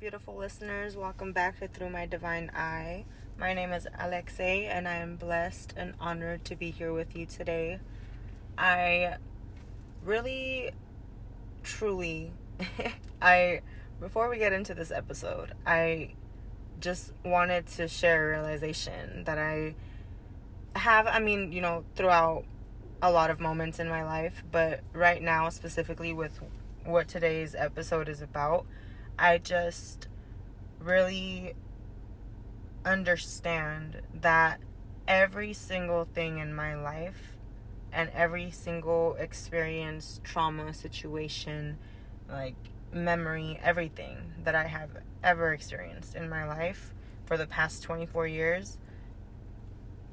beautiful listeners. Welcome back to Through My Divine Eye. My name is Alexei, and I am blessed and honored to be here with you today. I really, truly, I, before we get into this episode, I just wanted to share a realization that I have, I mean, you know, throughout a lot of moments in my life, but right now, specifically with what today's episode is about I just really understand that every single thing in my life and every single experience, trauma, situation, like memory, everything that I have ever experienced in my life for the past 24 years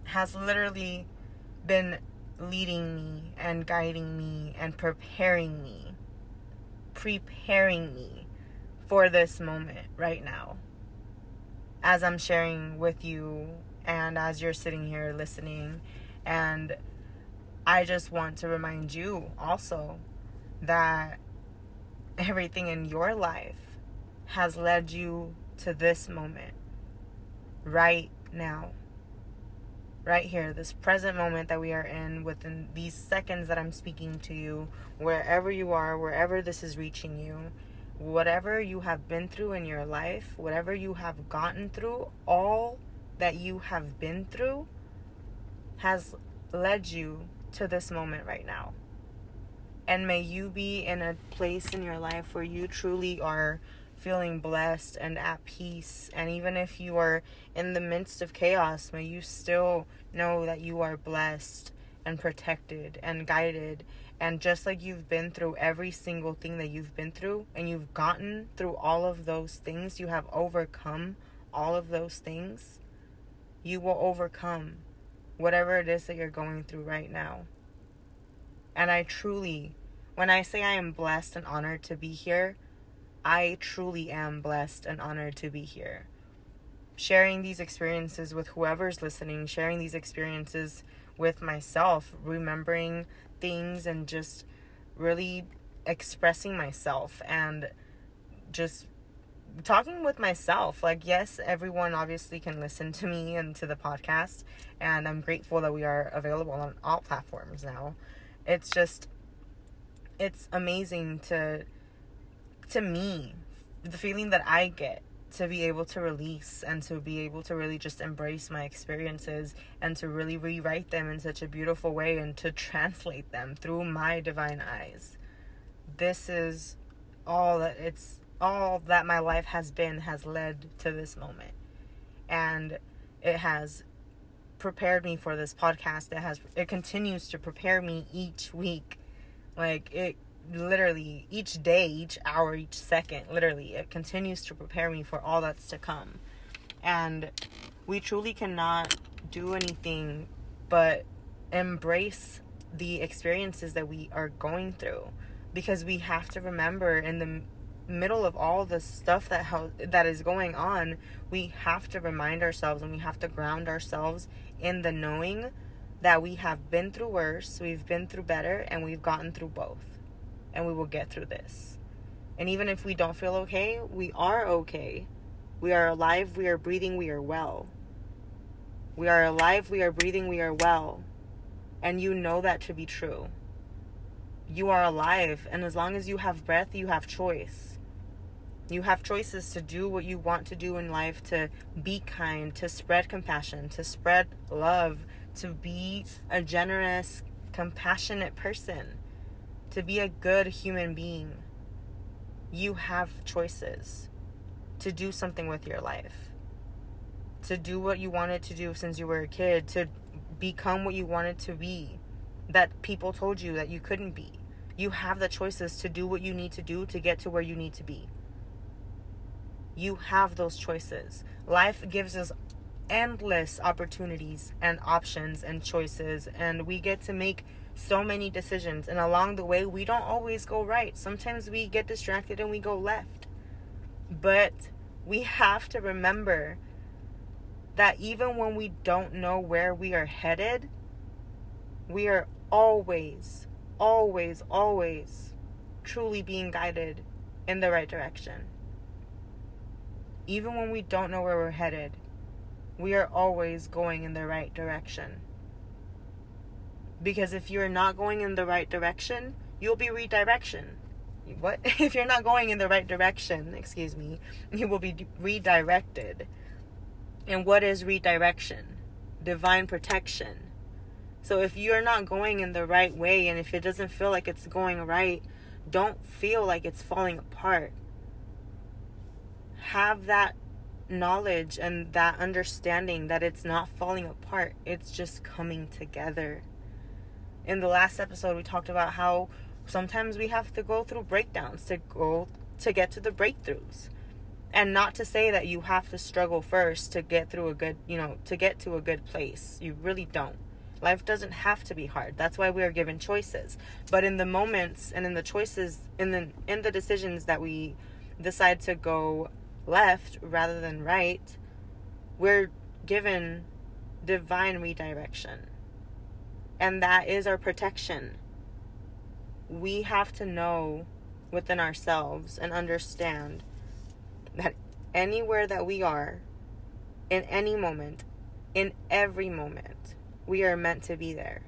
has literally been leading me and guiding me and preparing me, preparing me for this moment right now. As I'm sharing with you and as you're sitting here listening. And I just want to remind you also that everything in your life has led you to this moment right now. Right here, this present moment that we are in, within these seconds that I'm speaking to you, wherever you are, wherever this is reaching you, whatever you have been through in your life, whatever you have gotten through, all that you have been through has led you to this moment right now. And may you be in a place in your life where you truly are feeling blessed and at peace. And even if you are in the midst of chaos, may you still know that you are blessed and protected and guided and just like you've been through every single thing that you've been through, and you've gotten through all of those things, you have overcome all of those things, you will overcome whatever it is that you're going through right now. And I truly, when I say I am blessed and honored to be here, I truly am blessed and honored to be here. Sharing these experiences with whoever's listening, sharing these experiences with myself, remembering things and just really expressing myself and just talking with myself. Like, yes, everyone obviously can listen to me and to the podcast, and I'm grateful that we are available on all platforms now. It's just, it's amazing to, to me, the feeling that I get to be able to release and to be able to really just embrace my experiences and to really rewrite them in such a beautiful way and to translate them through my divine eyes. This is all that it's all that my life has been has led to this moment. And it has prepared me for this podcast. It has it continues to prepare me each week. Like it literally each day, each hour, each second, literally, it continues to prepare me for all that's to come. And we truly cannot do anything but embrace the experiences that we are going through because we have to remember in the middle of all the stuff that ho- that is going on we have to remind ourselves and we have to ground ourselves in the knowing that we have been through worse we've been through better and we've gotten through both and we will get through this. And even if we don't feel okay, we are okay. We are alive, we are breathing, we are well. We are alive, we are breathing, we are well. And you know that to be true. You are alive, and as long as you have breath, you have choice. You have choices to do what you want to do in life, to be kind, to spread compassion, to spread love, to be a generous, compassionate person to be a good human being, you have choices to do something with your life, to do what you wanted to do since you were a kid, to become what you wanted to be that people told you that you couldn't be. You have the choices to do what you need to do to get to where you need to be. You have those choices. Life gives us endless opportunities and options and choices, and we get to make so many decisions and along the way we don't always go right. Sometimes we get distracted and we go left. But we have to remember that even when we don't know where we are headed we are always always always truly being guided in the right direction. Even when we don't know where we're headed, we are always going in the right direction. Because if you're not going in the right direction, you'll be redirection. What? If you're not going in the right direction, excuse me, you will be redirected. And what is redirection? Divine protection. So if you're not going in the right way and if it doesn't feel like it's going right, don't feel like it's falling apart. Have that knowledge and that understanding that it's not falling apart, it's just coming together. In the last episode, we talked about how sometimes we have to go through breakdowns to go to get to the breakthroughs. And not to say that you have to struggle first to get through a good, you know, to get to a good place. You really don't. Life doesn't have to be hard. That's why we are given choices. But in the moments and in the choices in the in the decisions that we decide to go left rather than right, we're given divine redirection. And that is our protection. We have to know within ourselves and understand that anywhere that we are, in any moment, in every moment, we are meant to be there.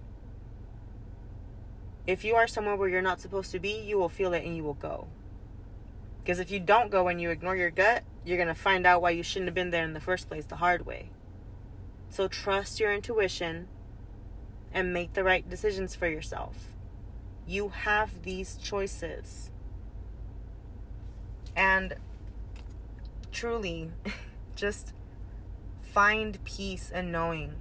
If you are somewhere where you're not supposed to be, you will feel it and you will go. Because if you don't go and you ignore your gut, you're going to find out why you shouldn't have been there in the first place the hard way. So trust your intuition and make the right decisions for yourself. You have these choices. And truly, just find peace in knowing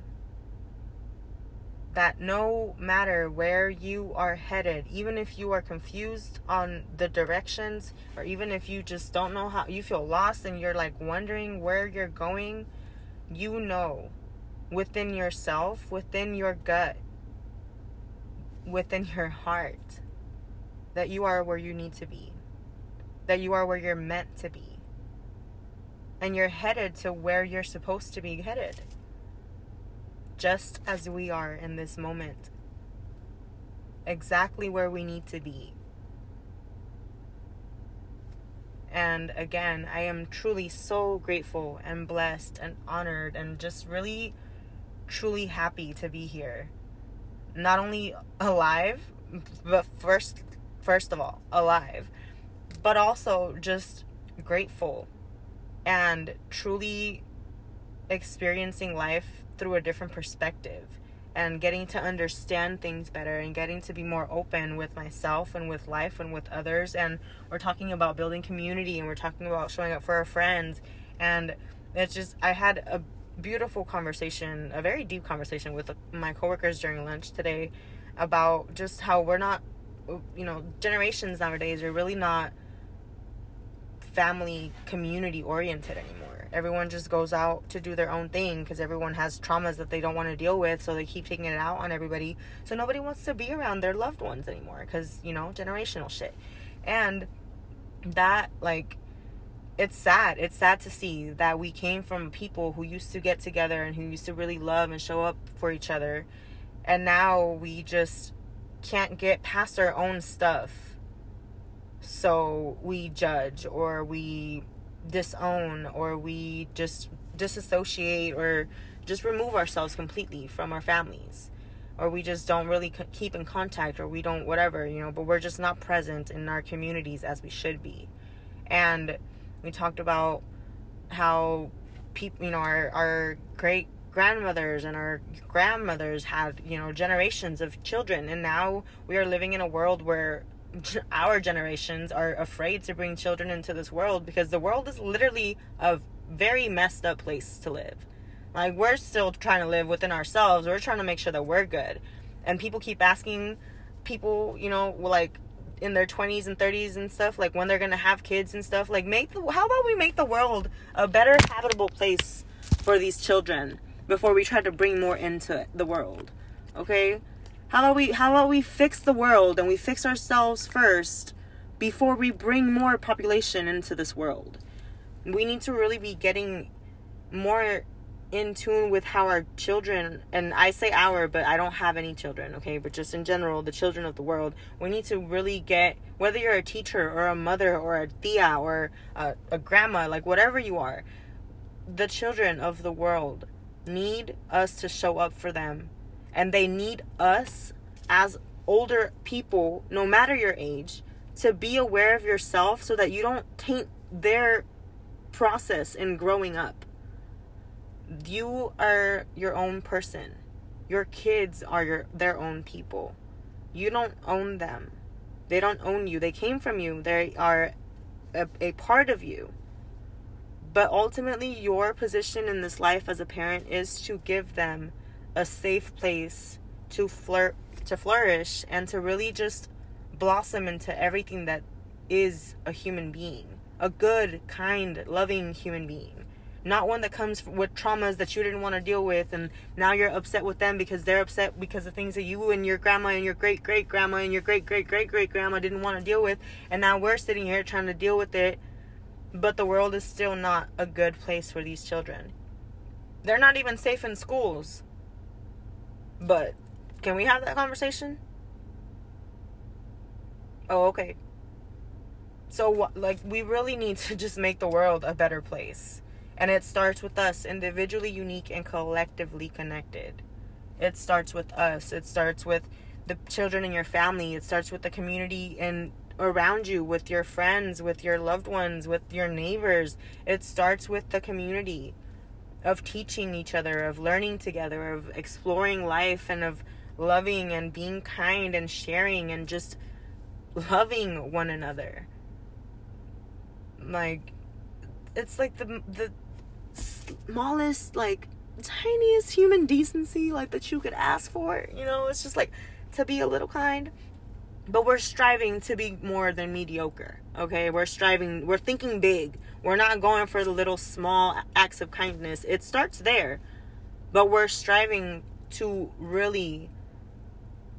that no matter where you are headed, even if you are confused on the directions, or even if you just don't know how you feel lost and you're like wondering where you're going, you know within yourself, within your gut, within your heart, that you are where you need to be, that you are where you're meant to be, and you're headed to where you're supposed to be headed. Just as we are in this moment, exactly where we need to be. And again, I am truly so grateful and blessed and honored and just really, truly happy to be here. Not only alive, but first, first of all, alive, but also just grateful and truly experiencing life through a different perspective and getting to understand things better and getting to be more open with myself and with life and with others and we're talking about building community and we're talking about showing up for our friends and it's just I had a beautiful conversation, a very deep conversation with my coworkers during lunch today about just how we're not you know, generations nowadays are really not family community oriented anymore Everyone just goes out to do their own thing because everyone has traumas that they don't want to deal with, so they keep taking it out on everybody. So nobody wants to be around their loved ones anymore because, you know, generational shit. And that, like, it's sad. It's sad to see that we came from people who used to get together and who used to really love and show up for each other. And now we just can't get past our own stuff. So we judge or we disown or we just disassociate or just remove ourselves completely from our families or we just don't really keep in contact or we don't whatever you know but we're just not present in our communities as we should be and we talked about how people you know our, our great grandmothers and our grandmothers had you know generations of children and now we are living in a world where our generations are afraid to bring children into this world because the world is literally a very messed up place to live. Like we're still trying to live within ourselves. We're trying to make sure that we're good. And people keep asking people, you know, like in their 20s and 30s and stuff, like when they're to have kids and stuff, like make the how about we make the world a better habitable place for these children before we try to bring more into the world. Okay? How about we how about we fix the world and we fix ourselves first before we bring more population into this world? We need to really be getting more in tune with how our children and I say our but I don't have any children okay? But just in general the children of the world we need to really get whether you're a teacher or a mother or a tia or a, a grandma like whatever you are the children of the world need us to show up for them. And they need us as older people no matter your age to be aware of yourself so that you don't taint their process in growing up you are your own person. Your kids are your their own people. You don't own them. They don't own you. They came from you. They are a, a part of you. But ultimately, your position in this life as a parent is to give them a safe place to flirt, to flourish, and to really just blossom into everything that is a human being, a good, kind, loving human being not one that comes with traumas that you didn't want to deal with and now you're upset with them because they're upset because of things that you and your grandma and your great great grandma and your great great great great grandma didn't want to deal with and now we're sitting here trying to deal with it but the world is still not a good place for these children. They're not even safe in schools. But can we have that conversation? Oh okay. So like we really need to just make the world a better place and it starts with us, individually unique and collectively connected. It starts with us. It starts with the children in your family. It starts with the community and around you, with your friends, with your loved ones, with your neighbors. It starts with the community of teaching each other, of learning together, of exploring life, and of loving and being kind and sharing and just loving one another. Like, it's like the the smallest, like tiniest human decency like that you could ask for. You know, it's just like to be a little kind. But we're striving to be more than mediocre. Okay? We're striving, we're thinking big. We're not going for the little small acts of kindness. It starts there. But we're striving to really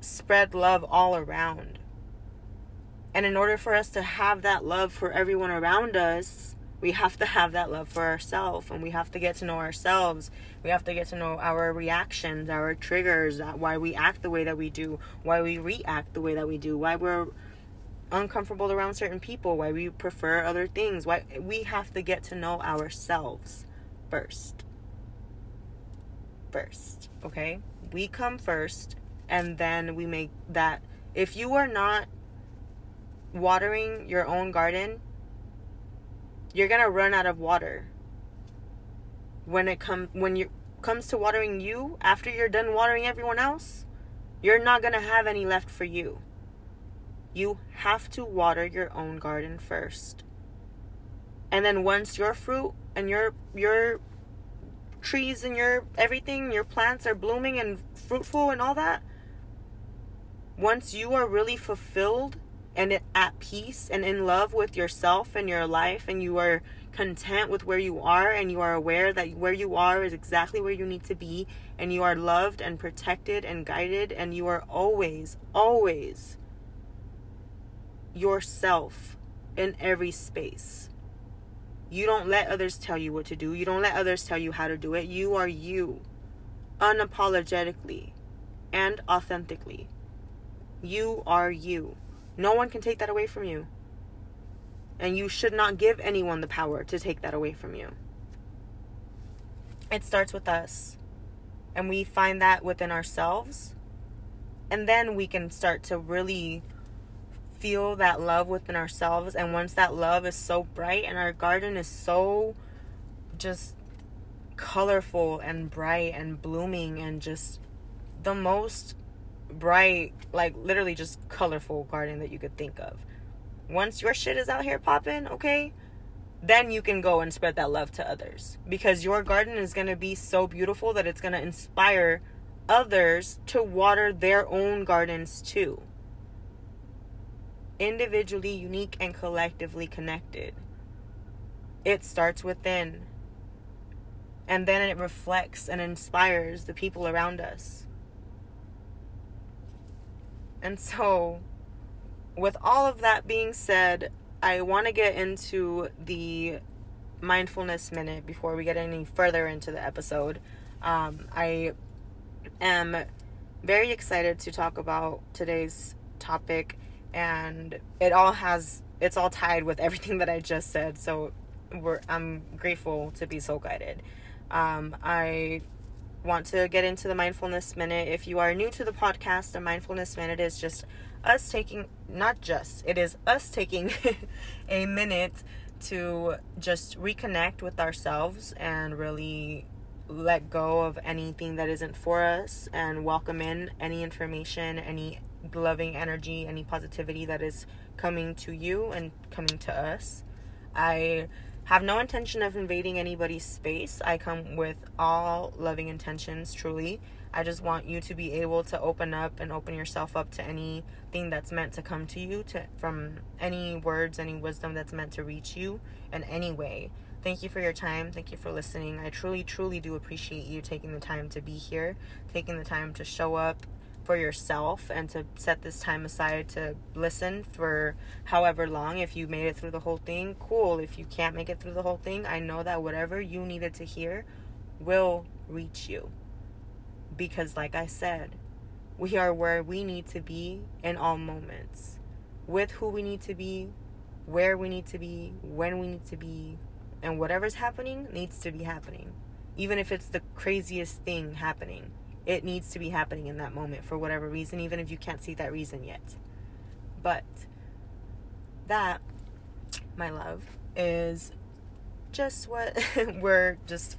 spread love all around. And in order for us to have that love for everyone around us, we have to have that love for ourselves and we have to get to know ourselves. We have to get to know our reactions our triggers why we act the way that we do why we react the way that we do why we're uncomfortable around certain people why we prefer other things. Why we have to get to know ourselves first. First okay? We come first and then we make that if you are not watering your own garden you're gonna run out of water. When it comes when you comes to watering you after you're done watering everyone else you're not gonna have any left for you. You have to water your own garden first. And then once your fruit and your your trees and your everything your plants are blooming and fruitful and all that once you are really fulfilled and at peace and in love with yourself and your life and you are content with where you are and you are aware that where you are is exactly where you need to be and you are loved and protected and guided and you are always always yourself in every space. You don't let others tell you what to do. You don't let others tell you how to do it. You are you unapologetically and authentically. You are you no one can take that away from you. And you should not give anyone the power to take that away from you. It starts with us. And we find that within ourselves. And then we can start to really feel that love within ourselves. And once that love is so bright and our garden is so just colorful and bright and blooming and just the most bright, like literally just colorful garden that you could think of. Once your shit is out here popping, okay, then you can go and spread that love to others because your garden is going to be so beautiful that it's going to inspire others to water their own gardens too. Individually unique and collectively connected. It starts within. And then it reflects and inspires the people around us. And so, with all of that being said, I want to get into the mindfulness minute before we get any further into the episode. Um, I am very excited to talk about today's topic, and it all has it's all tied with everything that I just said. So I'm grateful to be so guided. Um, I want to get into the mindfulness minute. If you are new to the podcast, the mindfulness minute is just us taking not just it is us taking a minute to just reconnect with ourselves and really let go of anything that isn't for us and welcome in any information, any loving energy, any positivity that is coming to you and coming to us. I have no intention of invading anybody's space. I come with all loving intentions, truly. I just want you to be able to open up and open yourself up to anything that's meant to come to you, to from any words, any wisdom that's meant to reach you in any way. Thank you for your time. Thank you for listening. I truly, truly do appreciate you taking the time to be here, taking the time to show up for yourself and to set this time aside to listen for however long. If you made it through the whole thing, cool. If you can't make it through the whole thing, I know that whatever you needed to hear will reach you. Because, like I said, we are where we need to be in all moments, with who we need to be, where we need to be, when we need to be, and whatever's happening needs to be happening. Even if it's the craziest thing happening it needs to be happening in that moment for whatever reason, even if you can't see that reason yet. But that, my love, is just what we're just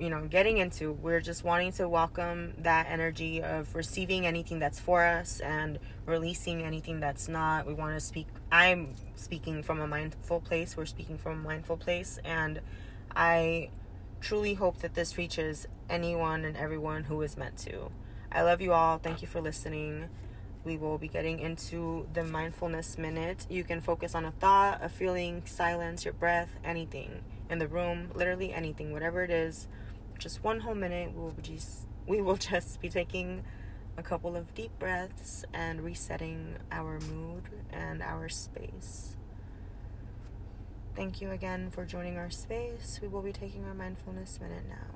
you know getting into we're just wanting to welcome that energy of receiving anything that's for us and releasing anything that's not we want to speak i'm speaking from a mindful place we're speaking from a mindful place and i truly hope that this reaches anyone and everyone who is meant to. I love you all. Thank you for listening. We will be getting into the mindfulness minute. You can focus on a thought, a feeling, silence, your breath, anything in the room, literally anything, whatever it is. Just one whole minute. We will just we will just be taking a couple of deep breaths and resetting our mood and our space. Thank you again for joining our space. We will be taking our mindfulness minute now.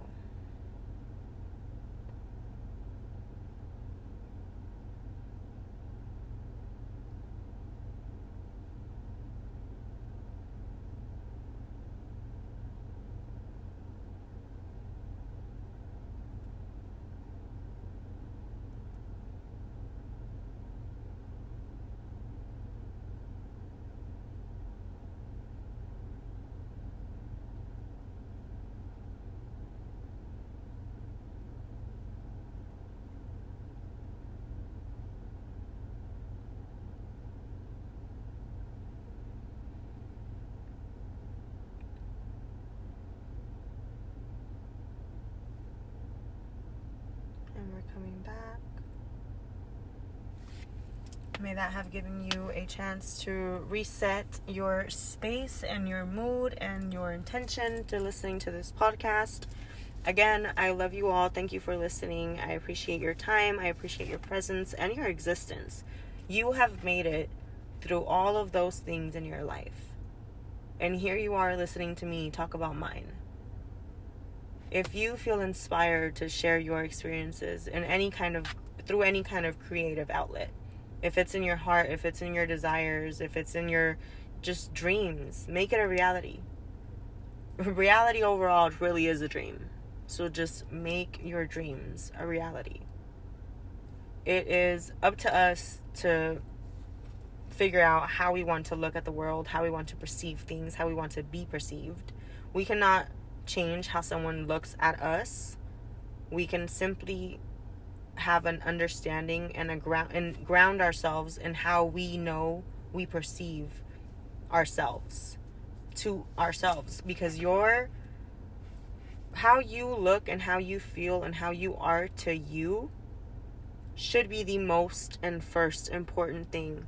Coming back. May that have given you a chance to reset your space and your mood and your intention to listening to this podcast. Again, I love you all. Thank you for listening. I appreciate your time. I appreciate your presence and your existence. You have made it through all of those things in your life. And here you are listening to me talk about mine if you feel inspired to share your experiences in any kind of through any kind of creative outlet if it's in your heart if it's in your desires if it's in your just dreams make it a reality. Reality overall really is a dream. So just make your dreams a reality. It is up to us to figure out how we want to look at the world how we want to perceive things how we want to be perceived. We cannot change how someone looks at us. We can simply have an understanding and a ground and ground ourselves in how we know we perceive ourselves to ourselves because your how you look and how you feel and how you are to you should be the most and first important thing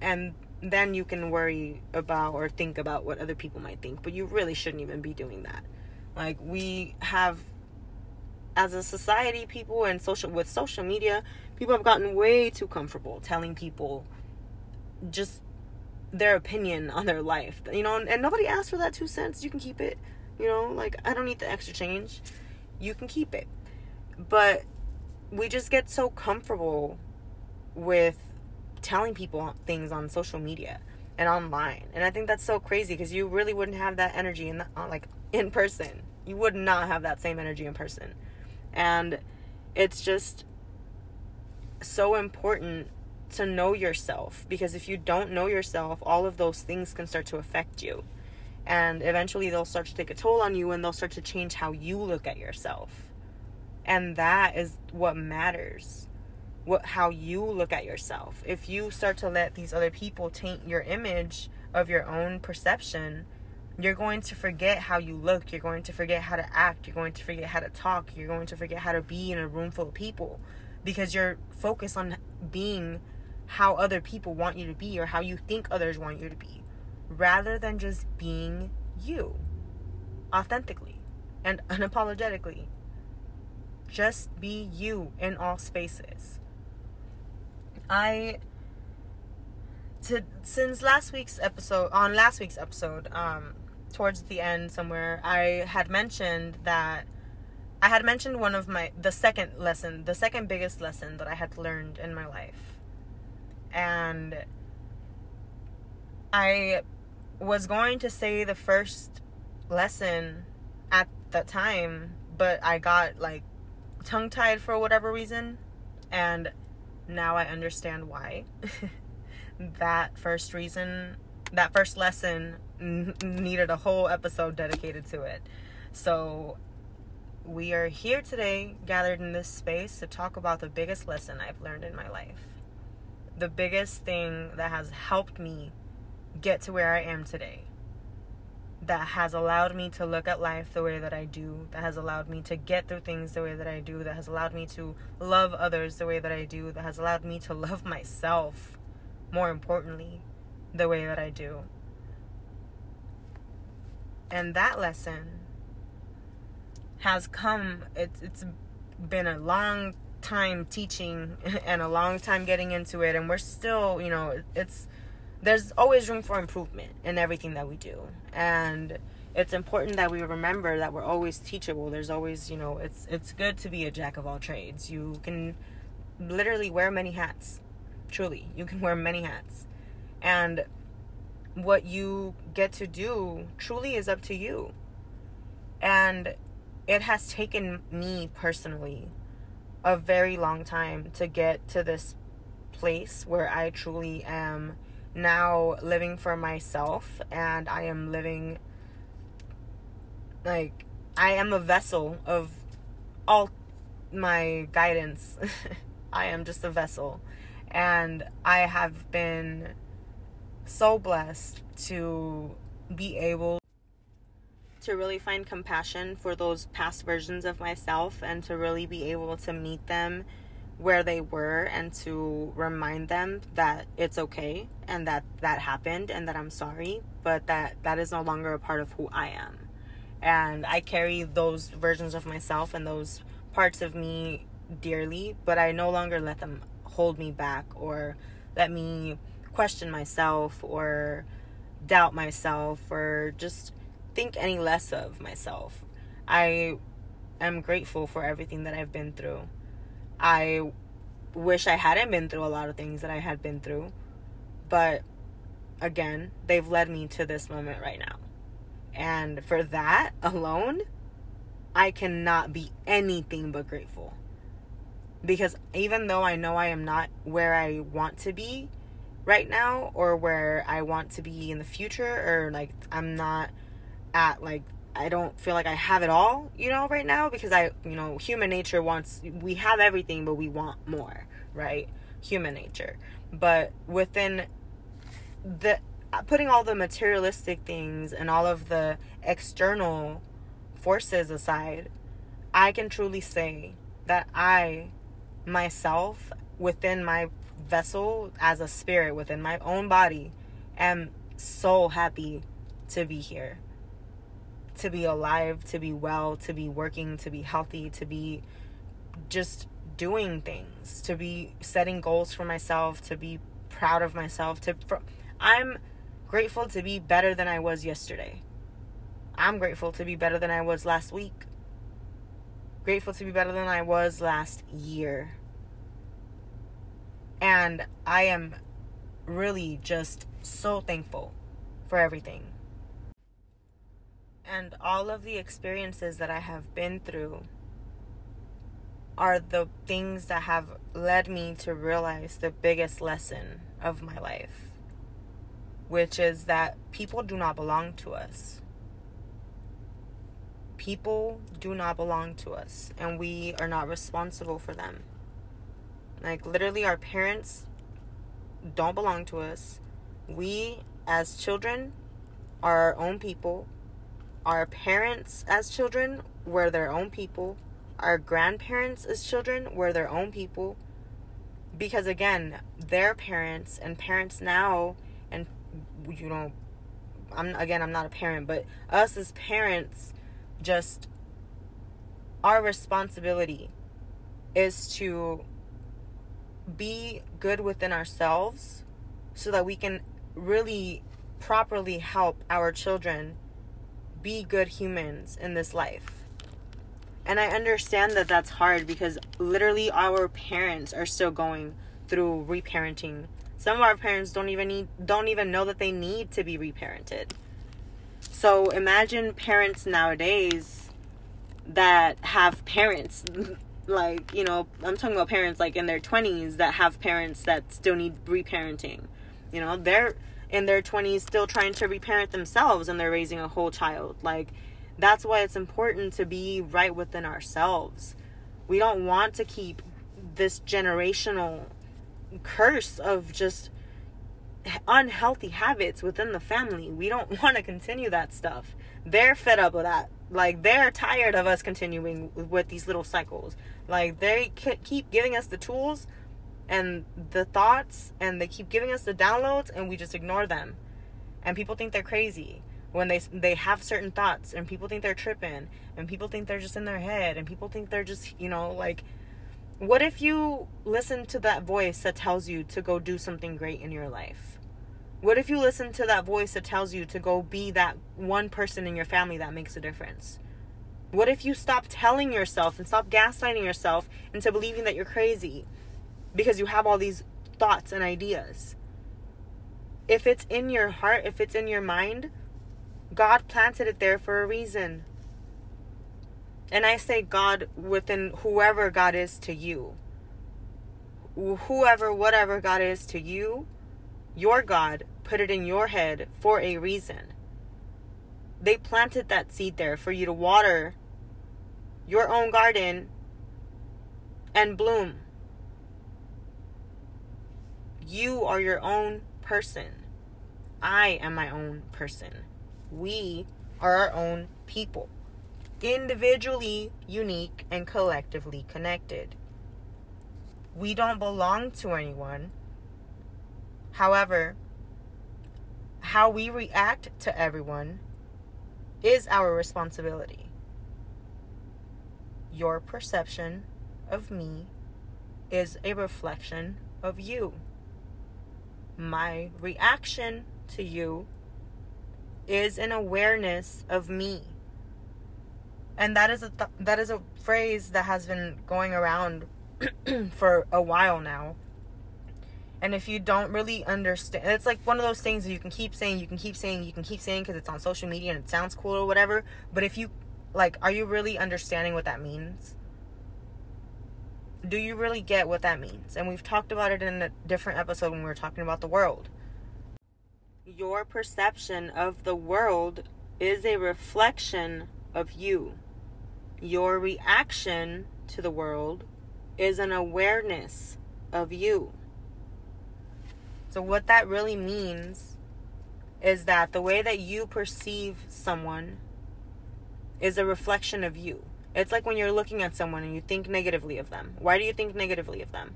and then you can worry about or think about what other people might think. But you really shouldn't even be doing that. Like we have as a society people and social with social media, people have gotten way too comfortable telling people just their opinion on their life. You know, and, and nobody asked for that two cents. You can keep it. You know, like I don't need the extra change. You can keep it. But we just get so comfortable with telling people things on social media and online. And I think that's so crazy because you really wouldn't have that energy in the, uh, like in person. You would not have that same energy in person. And it's just so important to know yourself because if you don't know yourself, all of those things can start to affect you. And eventually they'll start to take a toll on you and they'll start to change how you look at yourself. And that is what matters. What how you look at yourself. If you start to let these other people taint your image of your own perception, you're going to forget how you look. You're going to forget how to act. You're going to forget how to talk. You're going to forget how to be in a room full of people because you're focused on being how other people want you to be or how you think others want you to be rather than just being you authentically and unapologetically. Just be you in all spaces. I to since last week's episode on last week's episode um towards the end somewhere I had mentioned that I had mentioned one of my the second lesson, the second biggest lesson that I had learned in my life. And I was going to say the first lesson at that time, but I got like tongue tied for whatever reason. And now I understand why. that first reason, that first lesson n- needed a whole episode dedicated to it. So we are here today, gathered in this space, to talk about the biggest lesson I've learned in my life. The biggest thing that has helped me get to where I am today that has allowed me to look at life the way that I do, that has allowed me to get through things the way that I do, that has allowed me to love others the way that I do, that has allowed me to love myself, more importantly, the way that I do. And that lesson has come, it's, it's been a long time teaching and a long time getting into it, and we're still, you know, it's there's always room for improvement in everything that we do. And it's important that we remember that we're always teachable. There's always, you know, it's it's good to be a jack of all trades. You can literally wear many hats. Truly, you can wear many hats. And what you get to do truly is up to you. And it has taken me personally a very long time to get to this place where I truly am now living for myself and I am living like I am a vessel of all my guidance. I am just a vessel. And I have been so blessed to be able to really find compassion for those past versions of myself and to really be able to meet them where they were and to remind them that it's okay and that that happened and that I'm sorry, but that that is no longer a part of who I am. And I carry those versions of myself and those parts of me dearly, but I no longer let them hold me back or let me question myself or doubt myself or just think any less of myself. I am grateful for everything that I've been through. I wish I hadn't been through a lot of things that I had been through. But again, they've led me to this moment right now. And for that alone, I cannot be anything but grateful. Because even though I know I am not where I want to be right now or where I want to be in the future or like I'm not at like I don't feel like I have it all, you know, right now because I, you know, human nature wants we have everything but we want more, right? Human nature. But within the uh, putting all the materialistic things and all of the external forces aside, I can truly say that I myself within my vessel as a spirit within my own body am so happy to be here to be alive, to be well, to be working, to be healthy, to be just doing things, to be setting goals for myself, to be proud of myself, to for, I'm grateful to be better than I was yesterday. I'm grateful to be better than I was last week. Grateful to be better than I was last year. And I am really just so thankful for everything. And all of the experiences that I have been through are the things that have led me to realize the biggest lesson of my life, which is that people do not belong to us. People do not belong to us, and we are not responsible for them. Like, literally, our parents don't belong to us. We, as children, are our own people. Our parents, as children, were their own people. Our grandparents, as children, were their own people. Because again, their parents and parents now, and you know, I'm again, I'm not a parent, but us as parents, just our responsibility is to be good within ourselves so that we can really properly help our children be good humans in this life. And I understand that that's hard because literally our parents are still going through reparenting. Some of our parents don't even need don't even know that they need to be reparented. So imagine parents nowadays that have parents like you know i'm talking about parents like in their 20s that have parents that still need reparenting you know they're in their 20s still trying to reparent themselves and they're raising a whole child. Like that's why it's important to be right within ourselves. We don't want to keep this generational curse of just unhealthy habits within the family. We don't want to continue that stuff. They're fed up with that. Like they're tired of us continuing with these little cycles. Like they keep giving us the tools and the thoughts and they keep giving us the downloads and we just ignore them. And people think they're crazy when they they have certain thoughts and people think they're tripping and people think they're just in their head and people think they're just, you know, like what if you listen to that voice that tells you to go do something great in your life? What if you listen to that voice that tells you to go be that one person in your family that makes a difference? What if you stop telling yourself and stop gaslighting yourself into believing that you're crazy because you have all these thoughts and ideas? If it's in your heart, if it's in your mind, God planted it there for a reason. And I say God within whoever God is to you. Whoever, whatever God is to you, your God put it in your head for a reason. They planted that seed there for you to water your own garden and bloom. You are your own person. I am my own person. We are our own people, individually unique and collectively connected. We don't belong to anyone. However, how we react to everyone is our responsibility your perception of me is a reflection of you. My reaction to you is an awareness of me. And that is a th- that is a phrase that has been going around for a while now. And if you don't really understand, it's like one of those things that you can keep saying, you can keep saying, you can keep saying because it's on social media and it sounds cool or whatever. But if you like, are you really understanding what that means? Do you really get what that means? And we've talked about it in a different episode when we were talking about the world. Your perception of the world is a reflection of you. Your reaction to the world is an awareness of you. So, what that really means is that the way that you perceive someone is a reflection of you. It's like when you're looking at someone and you think negatively of them. Why do you think negatively of them?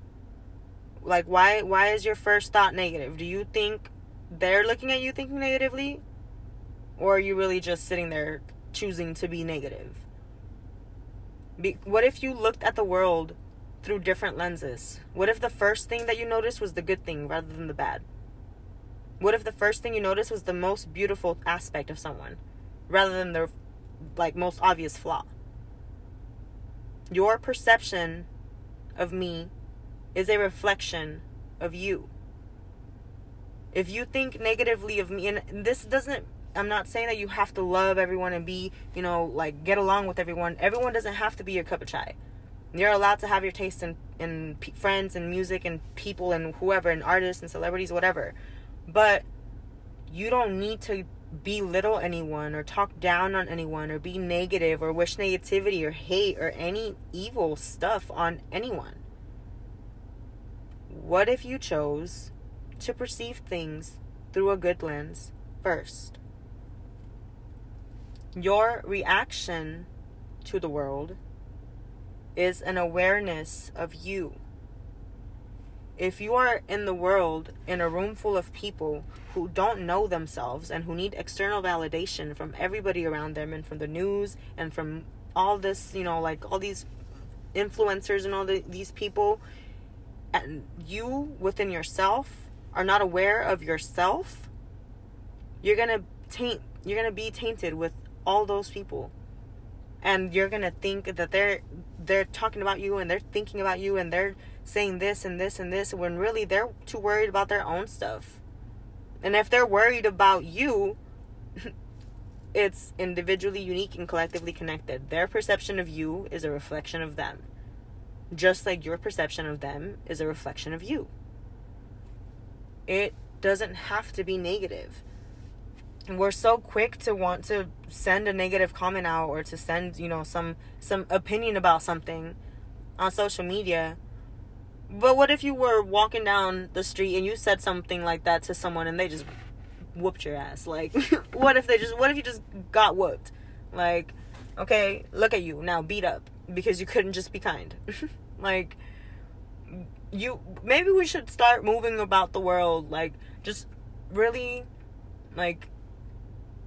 Like why why is your first thought negative? Do you think they're looking at you thinking negatively? Or are you really just sitting there choosing to be negative? Be, what if you looked at the world through different lenses? What if the first thing that you noticed was the good thing rather than the bad? What if the first thing you noticed was the most beautiful aspect of someone rather than their like most obvious flaw? Your perception of me is a reflection of you. If you think negatively of me, and this doesn't, I'm not saying that you have to love everyone and be, you know, like get along with everyone. Everyone doesn't have to be your cup of chai. You're allowed to have your taste in, in friends and music and people and whoever and artists and celebrities, whatever. But you don't need to belittle anyone or talk down on anyone or be negative or wish negativity or hate or any evil stuff on anyone. What if you chose to perceive things through a good lens first? Your reaction to the world is an awareness of you. If you are in the world in a room full of people who don't know themselves and who need external validation from everybody around them and from the news and from all this, you know, like all these influencers and all the, these people, and you within yourself are not aware of yourself, you're gonna taint, you're gonna be tainted with all those people. And you're gonna think that they're they're talking about you and they're thinking about you and they're saying this and this and this when really they're too worried about their own stuff. And if they're worried about you it's individually unique and collectively connected. Their perception of you is a reflection of them. Just like your perception of them is a reflection of you. It doesn't have to be negative. We're so quick to want to send a negative comment out or to send you know some some opinion about something on social media but what if you were walking down the street and you said something like that to someone and they just whooped your ass? Like what if they just what if you just got whooped? Like okay look at you. Now beat up because you couldn't just be kind. Like you maybe we should start moving about the world like just really like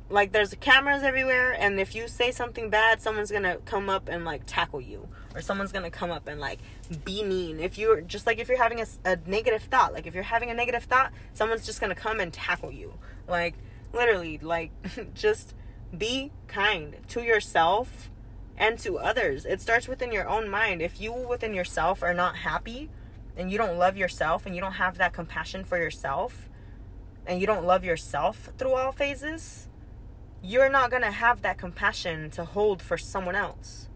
like there's cameras everywhere and if you say something bad someone's gonna come up and like tackle you or someone's gonna come up and like be mean. If you're just like if you're having a, a negative thought like if you're having a negative thought someone's just gonna come and tackle you. Like literally like just be kind to yourself and to others. It starts within your own mind. If you within yourself are not happy and you don't love yourself and you don't have that compassion for yourself and you don't love yourself through all phases you're not going to have that compassion to hold for someone else.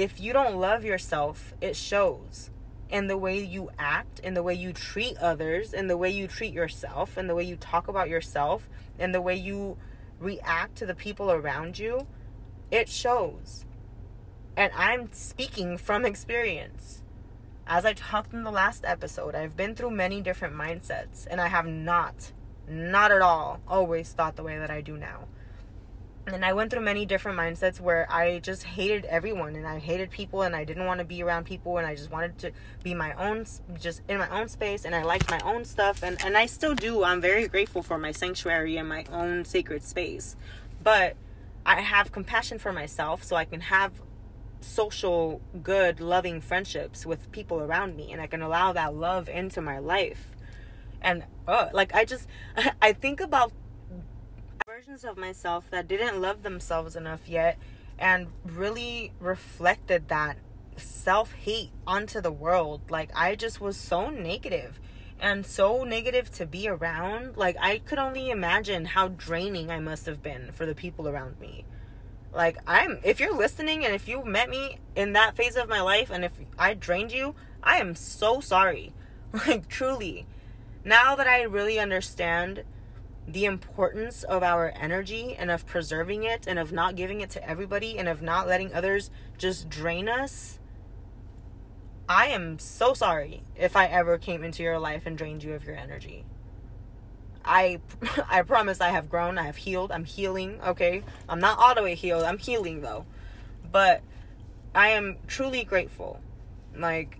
If you don't love yourself, it shows in the way you act, in the way you treat others, in the way you treat yourself, in the way you talk about yourself, in the way you react to the people around you. It shows. And I'm speaking from experience. As I talked in the last episode, I've been through many different mindsets and I have not not at all always thought the way that I do now. And I went through many different mindsets where I just hated everyone and I hated people and I didn't want to be around people and I just wanted to be my own, just in my own space and I liked my own stuff. And, and I still do. I'm very grateful for my sanctuary and my own sacred space. But I have compassion for myself so I can have social, good, loving friendships with people around me and I can allow that love into my life and uh, like i just i think about versions of myself that didn't love themselves enough yet and really reflected that self-hate onto the world. Like i just was so negative and so negative to be around. Like i could only imagine how draining i must have been for the people around me. Like i'm if you're listening and if you met me in that phase of my life and if i drained you i am so sorry. Like truly. Now that I really understand the importance of our energy and of preserving it and of not giving it to everybody and of not letting others just drain us, I am so sorry if I ever came into your life and drained you of your energy. I I promise I have grown, I have healed, I'm healing, okay? I'm not all the way healed, I'm healing though. But I am truly grateful. Like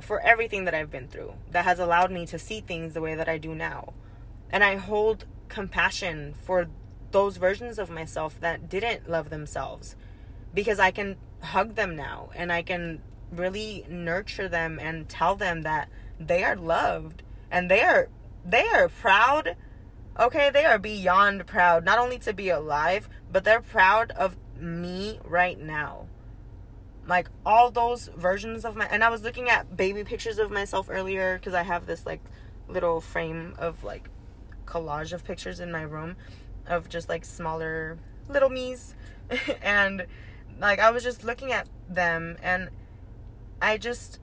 for everything that I've been through that has allowed me to see things the way that I do now. And I hold compassion for those versions of myself that didn't love themselves because I can hug them now and I can really nurture them and tell them that they are loved and they are they are proud. Okay, they are beyond proud, not only to be alive, but they're proud of me right now. Like all those versions of my, and I was looking at baby pictures of myself earlier because I have this like little frame of like collage of pictures in my room of just like smaller little me's and like I was just looking at them and I just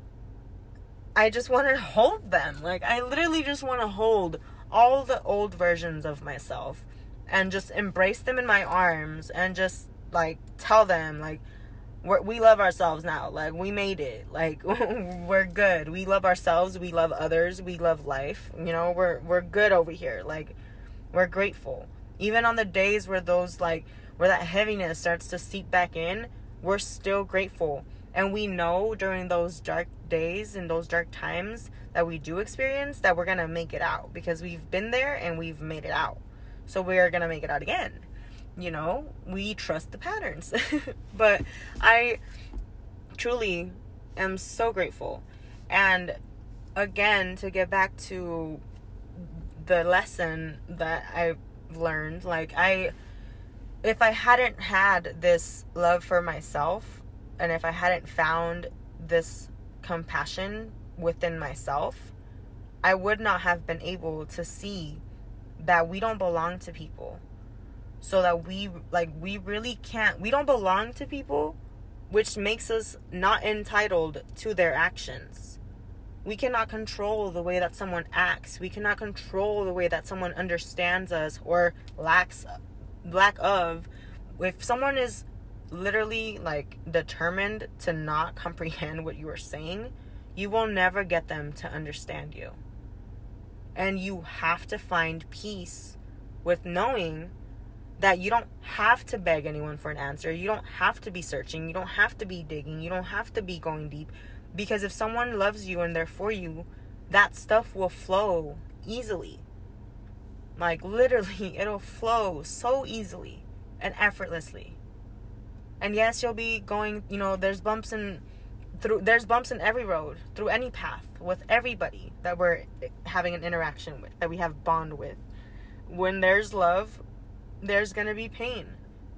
I just want to hold them. Like I literally just want to hold all the old versions of myself and just embrace them in my arms and just like tell them like we're, we love ourselves now. Like we made it. Like we're good. We love ourselves. We love others. We love life. You know, we're we're good over here. Like we're grateful. Even on the days where those like where that heaviness starts to seep back in, we're still grateful. And we know during those dark days and those dark times that we do experience that we're going to make it out because we've been there and we've made it out. So we are going to make it out again. You know, we trust the patterns. but I truly am so grateful. And again, to get back to the lesson that I learned, like I if I hadn't had this love for myself and if I hadn't found this compassion within myself, I would not have been able to see that we don't belong to people. So that we like we really can't we don't belong to people which makes us not entitled to their actions. We cannot control the way that someone acts. We cannot control the way that someone understands us or lacks lack of if someone is literally like determined to not comprehend what you are saying, you will never get them to understand you. And you have to find peace with knowing that you don't have to beg anyone for an answer. You don't have to be searching. You don't have to be digging. You don't have to be going deep. Because if someone loves you and they're for you, that stuff will flow easily. Like literally, it'll flow so easily and effortlessly. And yes, you'll be going, you know, there's bumps in through there's bumps in every road, through any path with everybody that we're having an interaction with, that we have bond with. When there's love, there's going to be pain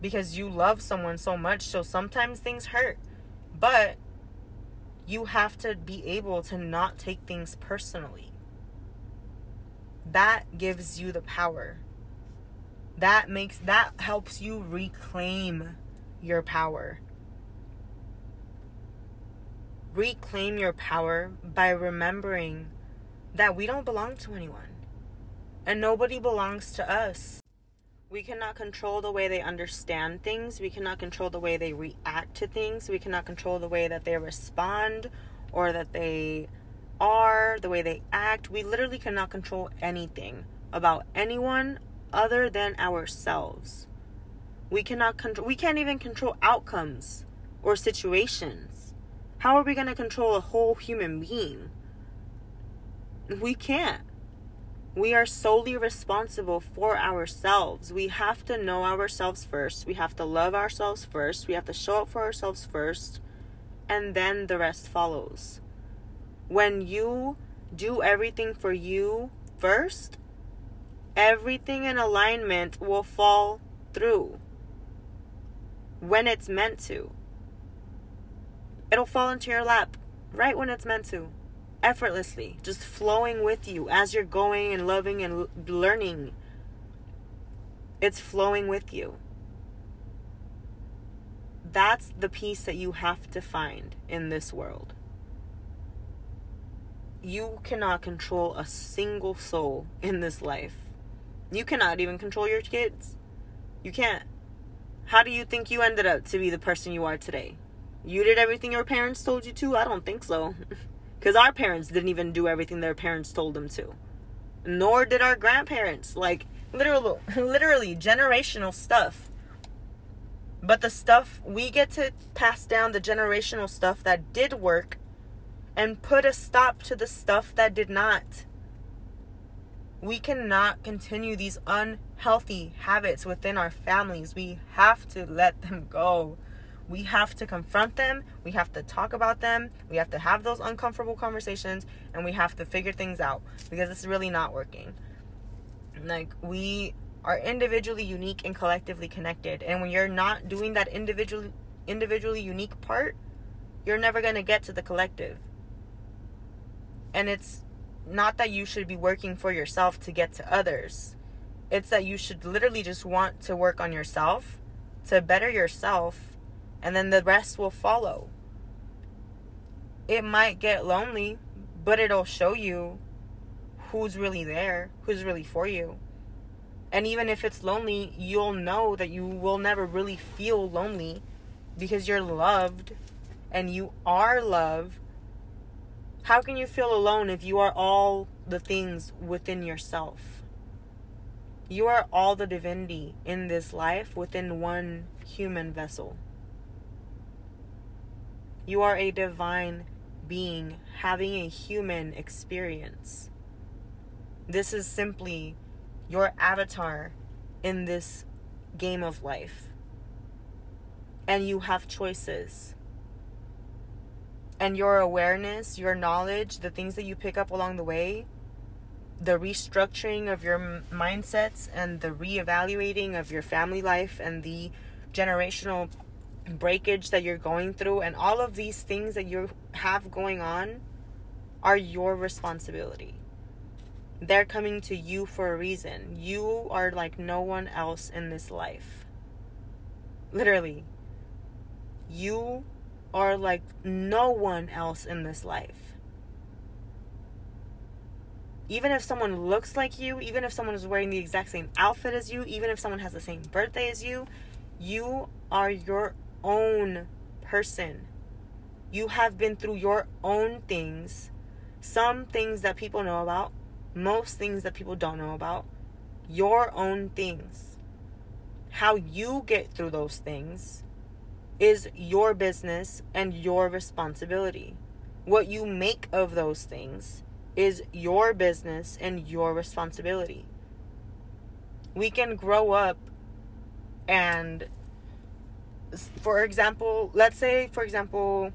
because you love someone so much, so sometimes things hurt. But you have to be able to not take things personally that gives you the power. That makes that helps you reclaim your power. Reclaim your power by remembering that we don't belong to anyone and nobody belongs to us. We cannot control the way they understand things. We cannot control the way they react to things. We cannot control the way that they respond or that they are, the way they act. We literally cannot control anything about anyone other than ourselves. We cannot control we can't even control outcomes or situations. How are we going to control a whole human being? We can't. We are solely responsible for ourselves. We have to know ourselves first. We have to love ourselves first. We have to show up for ourselves first. And then the rest follows when you do everything for you first, everything in alignment will fall through when it's meant to. It'll fall into your lap right when it's meant to, effortlessly, just flowing with you as you're going and loving and learning. It's flowing with you. That's the peace that you have to find in this world you cannot control a single soul in this life. You cannot even control your kids. You can't. How do you think you ended up to be the person you are today? You did everything your parents told you to? I don't think so. Because our parents didn't even do everything their parents told them to. Nor did our grandparents. Like, literally, literally generational stuff. But the stuff we get to pass down, the generational stuff that did work and put a stop to the stuff that did not. We cannot continue these unhealthy habits within our families. We have to let them go. We have to confront them. We have to talk about them. We have to have those uncomfortable conversations and we have to figure things out because it's really not working. Like, we are individually unique and collectively connected. And when you're not doing that individual individually unique part, you're never going to get to the collective. And it's not that you should be working for yourself to get to others. It's that you should literally just want to work on yourself to better yourself and then the rest will follow. It might get lonely, but it'll show you who's really there, who's really for you. And even if it's lonely, you'll know that you will never really feel lonely because you're loved and you are love. How can you feel alone if you are all the things within yourself? You are all the divinity in this life within one human vessel. You are a divine being having a human experience. This is simply your avatar in this game of life. And you have choices. And your awareness, your knowledge, the things that you pick up along the way, the restructuring of your mindsets and the reevaluating of your family life and the generational breakage that you're going through and all of these things that you have going on are your responsibility. They're coming to you for a reason. You are like no one else in this life. Literally. You are like no one else in this life. Even if someone looks like you, even if someone is wearing the exact same outfit as you, even if someone has the same birthday as you, you are your own person. You have been through your own things, some things that people know about, most things that people don't know about, your own things. How you get through those things is your business and your responsibility. What you make of those things is your business and your responsibility. We can grow up and, for example, let's say, for example,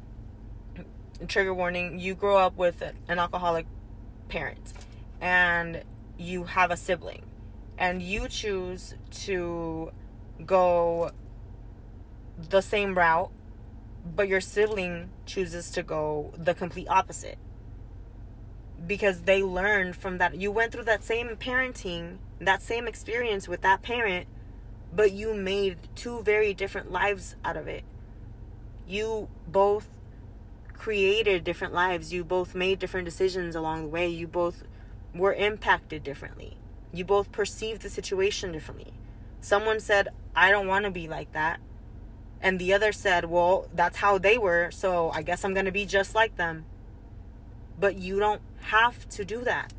trigger warning, you grow up with an alcoholic parent and you have a sibling and you choose to go the same route but your sibling chooses to go the complete opposite because they learned from that you went through that same parenting that same experience with that parent but you made two very different lives out of it you both created different lives you both made different decisions along the way you both were impacted differently. You both perceived the situation differently. Someone said, I don't want to be like that. And the other said, Well, that's how they were, so I guess I'm going to be just like them. But you don't have to do that.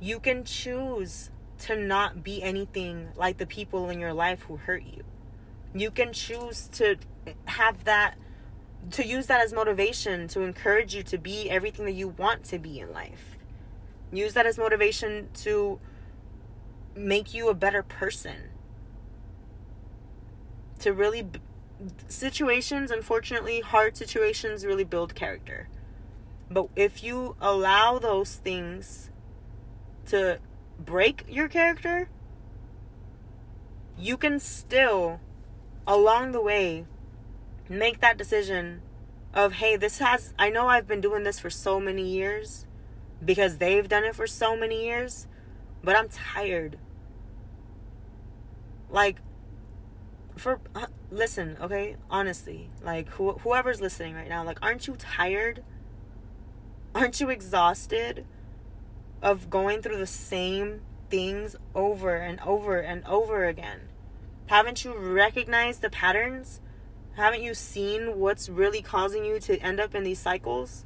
You can choose to not be anything like the people in your life who hurt you. You can choose to have that, to use that as motivation to encourage you to be everything that you want to be in life. Use that as motivation to make you a better person. To really, situations, unfortunately, hard situations really build character. But if you allow those things to break your character, you can still, along the way, make that decision of, hey, this has, I know I've been doing this for so many years because they've done it for so many years, but I'm tired. Like, for uh, listen, okay, honestly, like who, whoever's listening right now, like, aren't you tired? Aren't you exhausted of going through the same things over and over and over again? Haven't you recognized the patterns? Haven't you seen what's really causing you to end up in these cycles?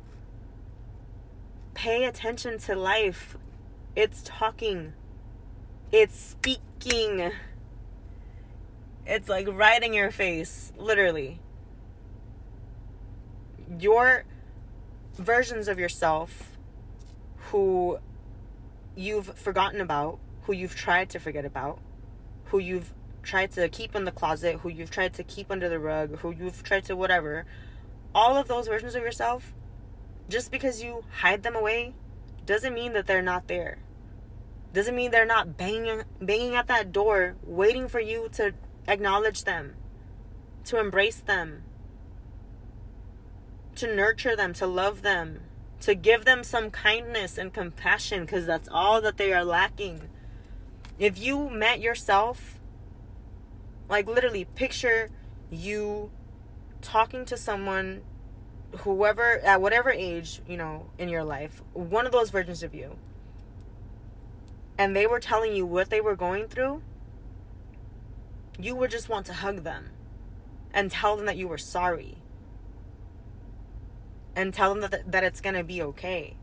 pay attention to life. It's talking, it's speaking. It's like right in your face, literally. Your versions of yourself who you've forgotten about, who you've tried to forget about, who you've tried to keep in the closet, who you've tried to keep under the rug, who you've tried to whatever, all of those versions of yourself, just because you hide them away, doesn't mean that they're not there. Doesn't mean they're not banging banging at that door, waiting for you to acknowledge them, to embrace them, to nurture them, to love them, to give them some kindness and compassion because that's all that they are lacking. If you met yourself, like literally picture you talking to someone whoever at whatever age, you know, in your life, one of those versions of you. And they were telling you what they were going through, you would just want to hug them and tell them that you were sorry and tell them that, that it's going to be okay.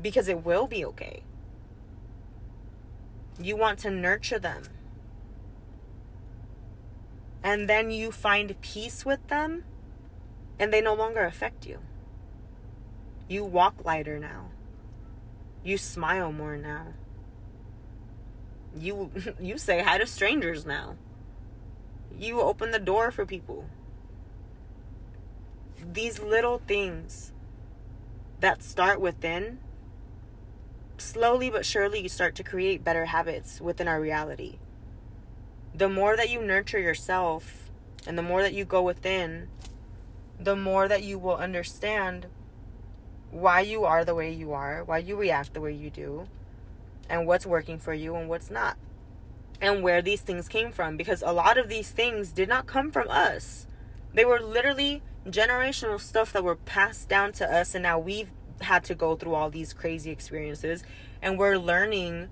Because it will be okay. You want to nurture them. And then you find peace with them, and they no longer affect you. You walk lighter now. You smile more now. You you say hi to strangers now. You open the door for people these little things that start within, slowly but surely, you start to create better habits within our reality. The more that you nurture yourself and the more that you go within, the more that you will understand why you are the way you are, why you react the way you do, and what's working for you and what's not, and where these things came from. Because a lot of these things did not come from us, they were literally generational stuff that were passed down to us and now we've had to go through all these crazy experiences and we're learning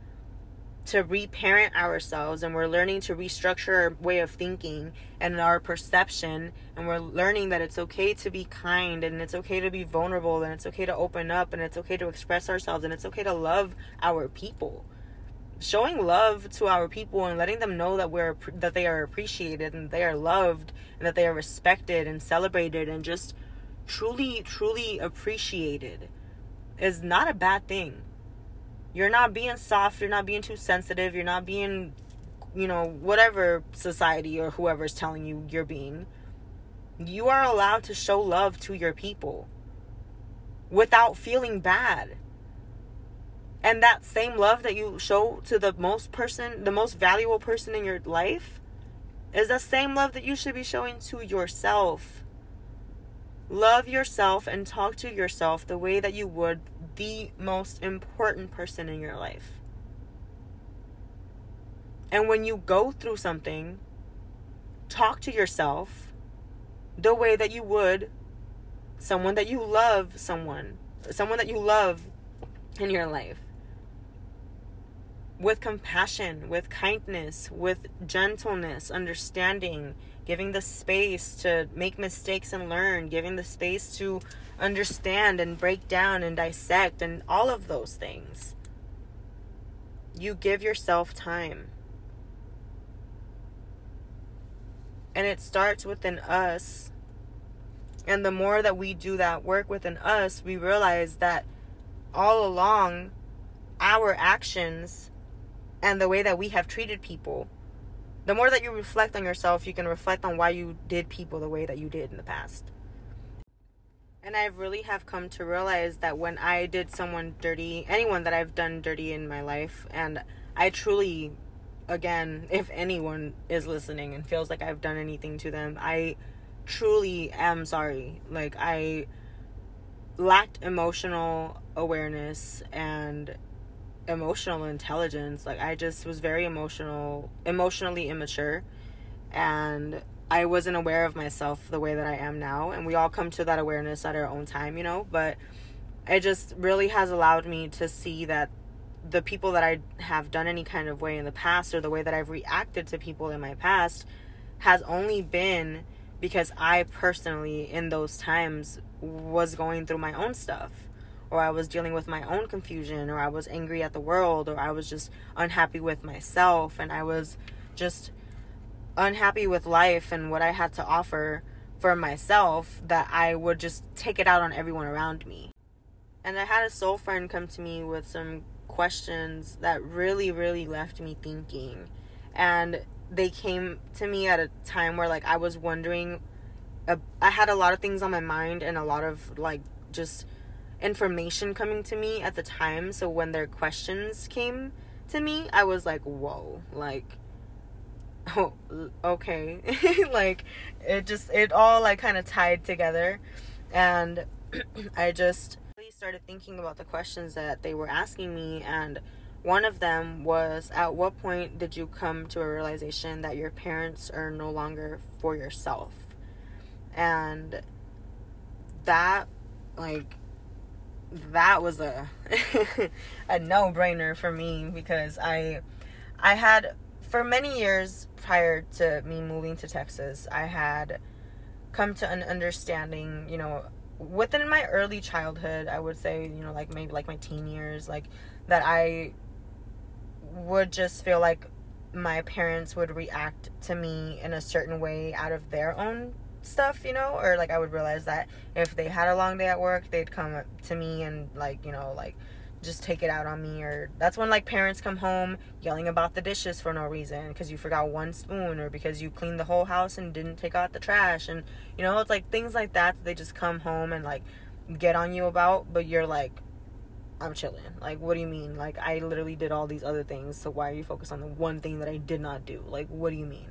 to reparent ourselves and we're learning to restructure our way of thinking and our perception and we're learning that it's okay to be kind and it's okay to be vulnerable and it's okay to open up and it's okay to express ourselves and it's okay to love our people showing love to our people and letting them know that we're that they are appreciated and they are loved and that they are respected and celebrated and just truly truly appreciated is not a bad thing. You're not being soft you're not being too sensitive you're not being you know whatever society or whoever's telling you you're being. You are allowed to show love to your people without feeling bad and that same love that you show to the most person the most valuable person in your life is the same love that you should be showing to yourself. Love yourself and talk to yourself the way that you would the most important person in your life. And when you go through something talk to yourself the way that you would someone that you love someone someone that you love in your life with compassion, with kindness, with gentleness, understanding, giving the space to make mistakes and learn, giving the space to understand and break down and dissect, and all of those things. You give yourself time. And it starts within us. And the more that we do that work within us, we realize that all along, our actions and the way that we have treated people, the more that you reflect on yourself, you can reflect on why you did people the way that you did in the past. And I really have come to realize that when I did someone dirty, anyone that I've done dirty in my life, and I truly, again, if anyone is listening and feels like I've done anything to them, I truly am sorry. Like, I lacked emotional awareness and emotional intelligence. Like I just was very emotional, emotionally immature, and I wasn't aware of myself the way that I am now. And we all come to that awareness at our own time, you know. But it just really has allowed me to see that the people that I have done any kind of way in the past, or the way that I've reacted to people in my past, has only been because I personally, in those times, was going through my own stuff or I was dealing with my own confusion, or I was angry at the world, or I was just unhappy with myself, and I was just unhappy with life and what I had to offer for myself, that I would just take it out on everyone around me. And I had a soul friend come to me with some questions that really, really left me thinking. And they came to me at a time where like I was wondering uh, I had a lot of things on my mind and a lot of like just information coming to me at the time so when their questions came to me I was like whoa like oh okay like it just it all like kind of tied together and I just really started thinking about the questions that they were asking me and one of them was at what point did you come to a realization that your parents are no longer for yourself? And that like that was a a no-brainer for me because I I had for many years prior to me moving to Texas, I had come to an understanding, you know, within my early childhood, I would say, you know, like maybe like my teen years, like that I would just feel like my parents would react to me in a certain way out of their own stuff, you know, or like I would realize that if they had a long day at work, they'd come to me and like, you know, like just take it out on me or that's when like parents come home yelling about the dishes for no reason because you forgot one spoon or because you cleaned the whole house and didn't take out the trash and you know it's like things like that, they just come home and like get on you about but you're like I'm chilling. Like, what do you mean? Like, I literally did all these other things, so why are you focused on the one thing that I did not do? Like, what do you mean?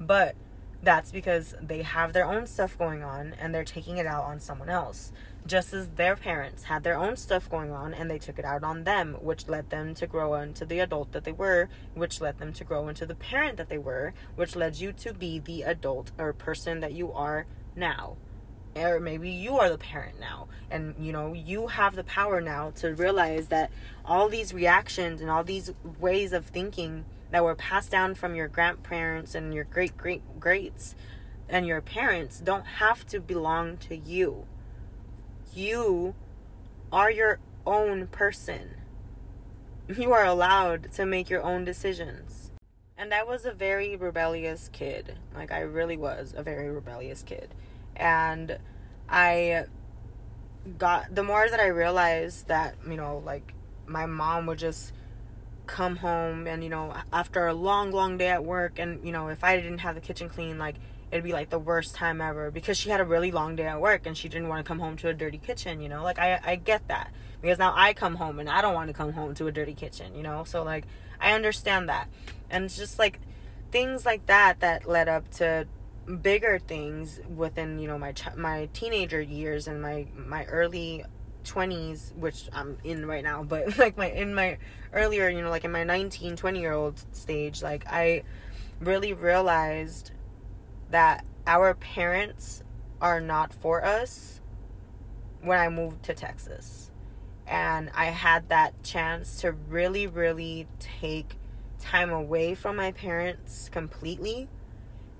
But that's because they have their own stuff going on and they're taking it out on someone else. Just as their parents had their own stuff going on and they took it out on them, which led them to grow into the adult that they were, which led them to grow into the parent that they were, which led you to be the adult or person that you are now or maybe you are the parent now and you know you have the power now to realize that all these reactions and all these ways of thinking that were passed down from your grandparents and your great great greats and your parents don't have to belong to you. You are your own person. You are allowed to make your own decisions. And i was a very rebellious kid. Like i really was a very rebellious kid. And I got the more that I realized that, you know, like my mom would just come home and, you know, after a long, long day at work and, you know, if I didn't have the kitchen clean, like it'd be like the worst time ever because she had a really long day at work and she didn't want to come home to a dirty kitchen, you know? Like I I get that. Because now I come home and I don't want to come home to a dirty kitchen, you know? So like I understand that. And it's just like things like that that led up to bigger things within you know my ch- my teenager years and my my early 20s which I'm in right now but like my in my earlier you know like in my 19 20 year old stage like I really realized that our parents are not for us when I moved to Texas. And I had that chance to really really take time away from my parents completely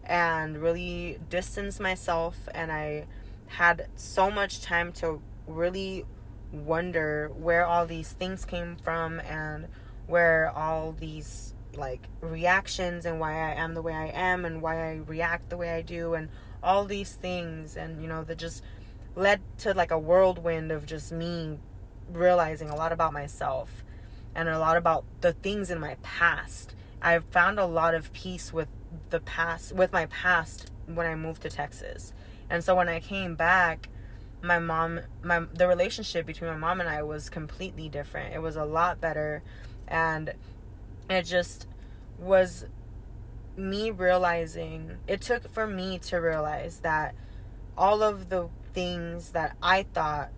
and really distance myself. And I had so much time to really wonder where all these things came from and where all these like reactions and why I am the way I am and why I react the way I do and all these things and you know that just led to like a whirlwind of just me realizing a lot about myself and a lot about the things in my past. I've found a lot of peace with the past with my past when I moved to Texas. And so when I came back, my mom my the relationship between my mom and I was completely different. It was a lot better and it just was me realizing it took for me to realize that all of the things that I thought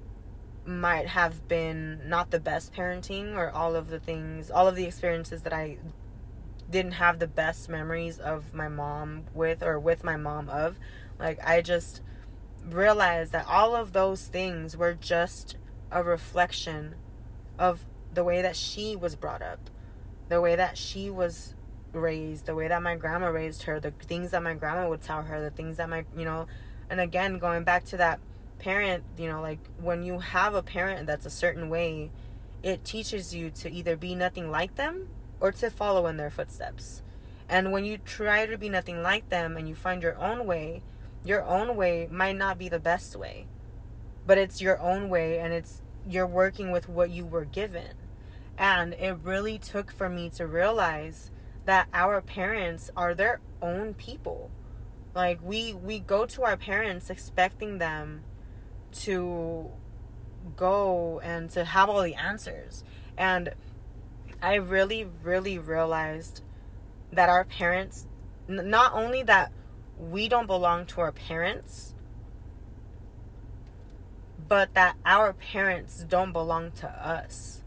might have been not the best parenting or all of the things all of the experiences that I didn't have the best memories of my mom with or with my mom of like i just realized that all of those things were just a reflection of the way that she was brought up the way that she was raised the way that my grandma raised her the things that my grandma would tell her the things that my you know and again going back to that parent you know like when you have a parent that's a certain way it teaches you to either be nothing like them or to follow in their footsteps. And when you try to be nothing like them and you find your own way, your own way might not be the best way, but it's your own way and it's you're working with what you were given. And it really took for me to realize that our parents are their own people. Like we we go to our parents expecting them to go and to have all the answers. And I really really realized that our parents not only that we don't belong to our parents but that our parents don't belong to us.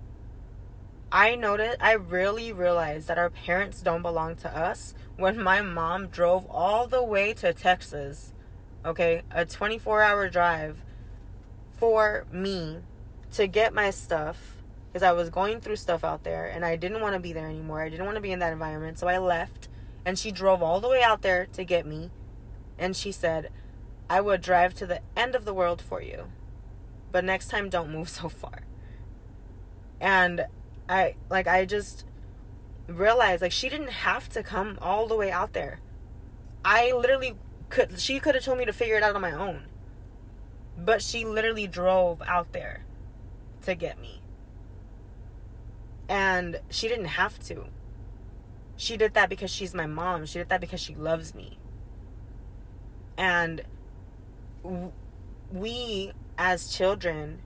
I noticed, I really realized that our parents don't belong to us when my mom drove all the way to Texas, okay, a 24 hour drive for me to get my stuff because I was going through stuff out there and I didn't want to be there anymore. I didn't want to be in that environment. So I left and she drove all the way out there to get me. And she said, I would drive to the end of the world for you. But next time, don't move so far. And I like I just realized like she didn't have to come all the way out there. I literally could she could have told me to figure it out on my own. But she literally drove out there to get me. And she didn't have to. She did that because she's my mom. She did that because she loves me. And we as children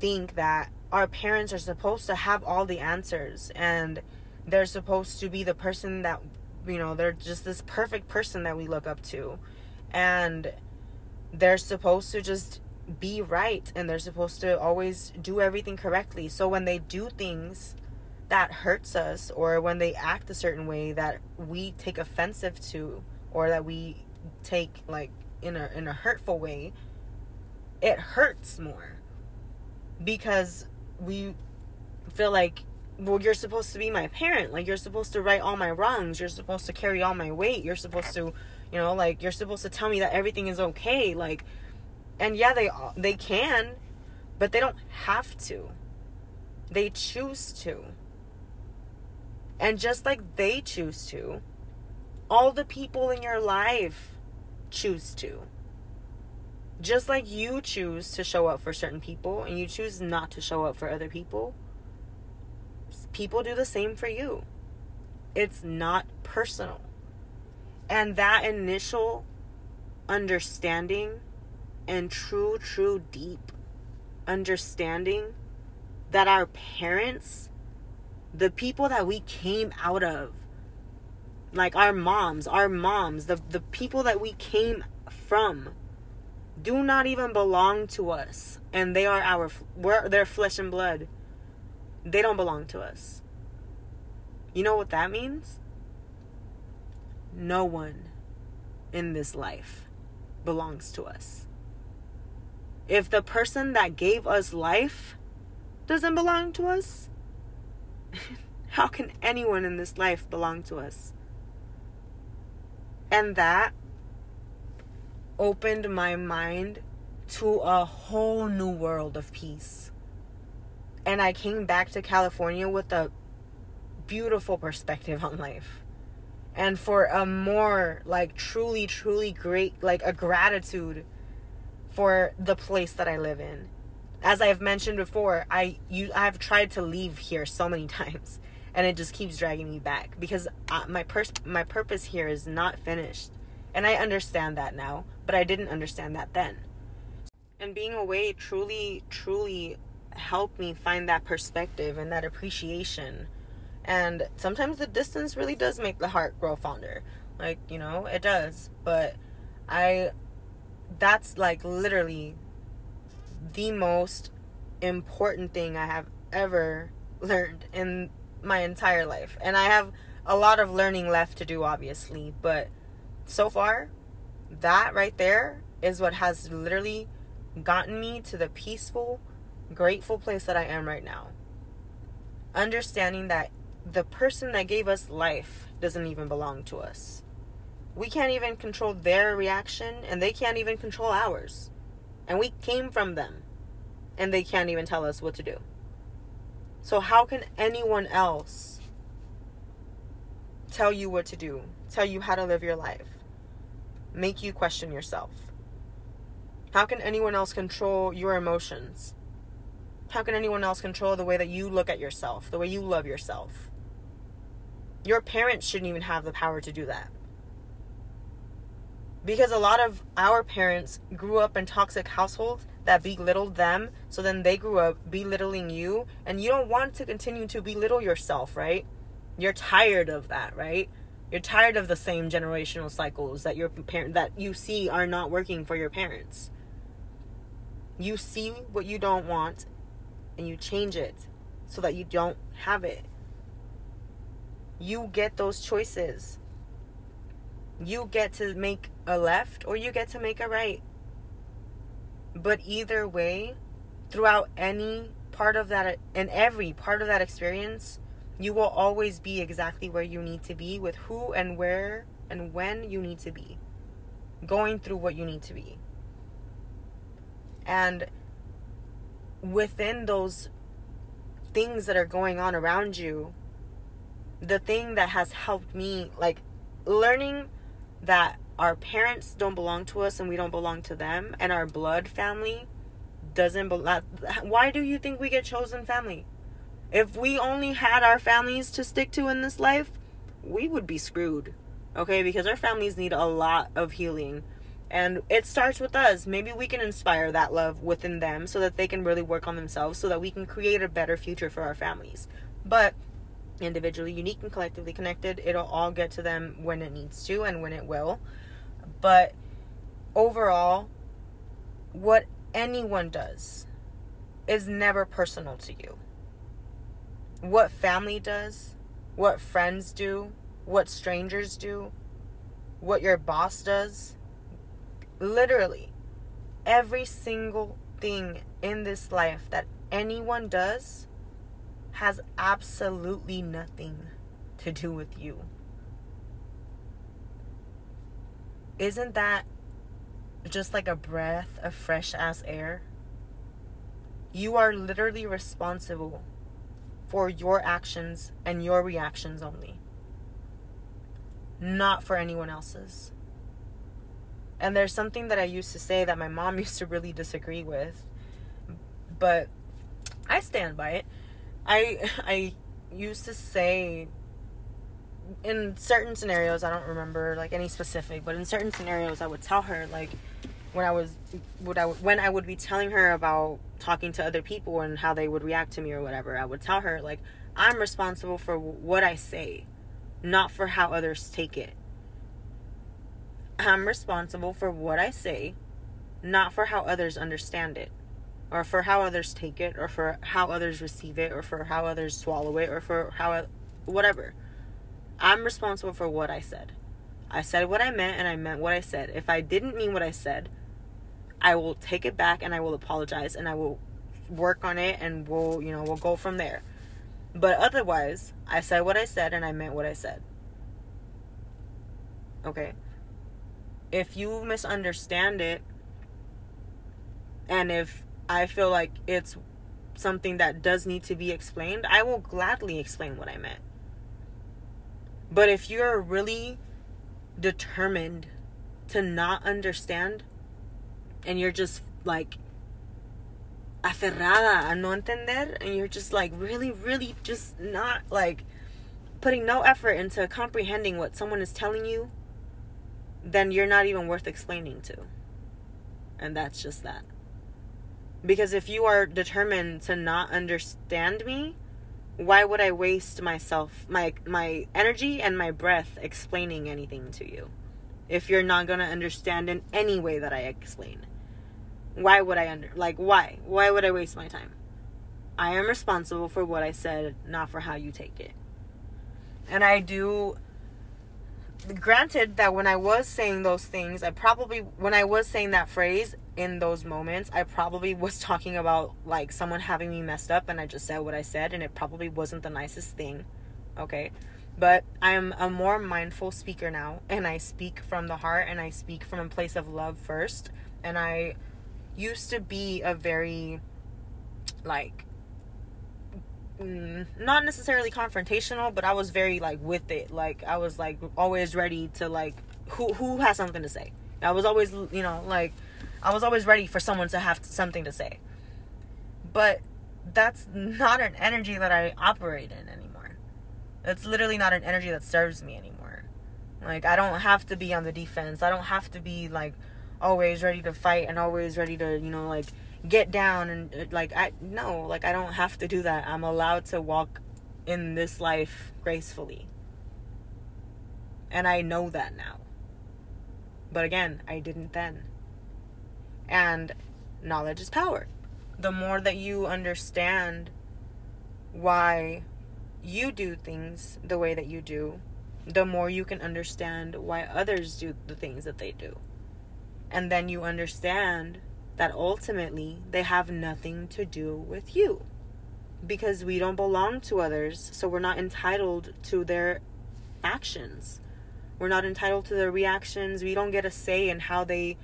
think that our parents are supposed to have all the answers and they're supposed to be the person that you know they're just this perfect person that we look up to and they're supposed to just be right and they're supposed to always do everything correctly so when they do things that hurts us or when they act a certain way that we take offensive to or that we take like in a in a hurtful way it hurts more. Because we feel like well you're supposed to be my parent. Like you're supposed to right all my wrongs. You're supposed to carry all my weight. You're supposed to you know like you're supposed to tell me that everything is okay. Like and yeah they they can but they don't have to. They choose to and just like they choose to all the people in your life choose to just like you choose to show up for certain people and you choose not to show up for other people, people do the same for you. It's not personal. And that initial understanding and true, true, deep understanding that our parents, the people that we came out of, like our moms, our moms, the, the people that we came from, do not even belong to us. And they are our we're their flesh and blood. They don't belong to us. You know what that means? No one in this life belongs to us. If the person that gave us life doesn't belong to us how can anyone in this life belong to us and that opened my mind to a whole new world of peace. And I came back to California with a beautiful perspective on life. And for a more like truly truly great like a gratitude for the place that I live in. As I've mentioned before, I you I've tried to leave here so many times and it just keeps dragging me back because uh, my pers- my purpose here is not finished. And I understand that now, but I didn't understand that then. And being away truly, truly helped me find that perspective and that appreciation. And sometimes the distance really does make the heart grow fonder. Like, you know, it does. But I, that's like literally the most important thing I have ever learned in my entire life. And I have a lot of learning left to do, obviously. But so far, that right there is what has literally gotten me to the peaceful, grateful place that I am right now. Understanding that the person that gave us life doesn't even belong to us. We can't even control their reaction, and they can't even control ours. And we came from them, and they can't even tell us what to do. So, how can anyone else tell you what to do, tell you how to live your life? make you question yourself? How can anyone else control your emotions? How can anyone else control the way that you look at yourself, the way you love yourself? Your parents shouldn't even have the power to do that. Because a lot of our parents grew up in toxic households that belittled them, so then they grew up belittling you, and you don't want to continue to belittle yourself, right? You're tired of that, right? You're tired of the same generational cycles that your parent that you see are not working for your parents. You see what you don't want and you change it so that you don't have it. You get those choices. You get to make a left or you get to make a right. But either way, throughout any part of that and every part of that experience, you will always be exactly where you need to be with who and where and when you need to be. Going through what you need to be. And within those things that are going on around you, the thing that has helped me, like learning that our parents don't belong to us and we don't belong to them, and our blood family doesn't belong. Why do you think we get chosen family? If we only had our families to stick to in this life, we would be screwed. Okay? Because our families need a lot of healing. And it starts with us. Maybe we can inspire that love within them so that they can really work on themselves so that we can create a better future for our families. But individually, unique, and collectively connected, it'll all get to them when it needs to and when it will. But overall, what anyone does is never personal to you what family does, what friends do, what strangers do, what your boss does. Literally, every single thing in this life that anyone does has absolutely nothing to do with you. Isn't that just like a breath of fresh ass air? You are literally responsible for your actions and your reactions only, not for anyone else's. And there's something that I used to say that my mom used to really disagree with, but I stand by it. I I used to say in certain scenarios, I don't remember like any specific, but in certain scenarios I would tell her like when I was would I when I would be telling her about talking to other people and how they would react to me or whatever, I would tell her like I'm responsible for what I say, not for how others take it. I'm responsible for what I say, not for how others understand it, or for how others take it, or for how others receive it, or for how others swallow it, or for how whatever. I'm responsible for what I said. I said what I meant and I meant what I said. If I didn't mean what I said, I will take it back and I will apologize and I will work on it and we'll, you know, we'll go from there. But otherwise, I said what I said and I meant what I said. Okay? If you misunderstand it and if I feel like it's something that does need to be explained, I will gladly explain what I meant. But if you're really determined to not understand and you're just like aferrada a no entender and you're just like really really just not like putting no effort into comprehending what someone is telling you then you're not even worth explaining to. And that's just that. Because if you are determined to not understand me why would i waste myself my my energy and my breath explaining anything to you if you're not going to understand in any way that i explain why would I under like why? Why would I waste my time? I am responsible for what I said, not for how you take it. And I do granted that when I was saying those things, I probably when I was saying that phrase in those moments, I probably was talking about like someone having me messed up and I just said what I said and it probably wasn't the nicest thing. Okay? But I'm a more mindful speaker now and I speak from the heart and I speak from a place of love first and I used to be a very like mm, not necessarily confrontational, but I was very like with it. Like I was like always ready to like who who has something to say. I was always you know like I was always ready for someone to have something to say. But that's not an energy that I operate in anymore. It's literally not an energy that serves me anymore. Like I don't have to be on the defense. I don't have to be like always ready to fight and always ready to, you know, like get down and uh, like I no, like I don't have to do that. I'm allowed to walk in this life gracefully. And I know that now. But again, I didn't then. And knowledge is power. The more that you understand why you do things the way that you do, the more you can understand why others do the things that they do. And then you understand that ultimately they have nothing to do with you. Because we don't belong to others, so we're not entitled to their actions. We're not entitled to their reactions. We don't get a say in how they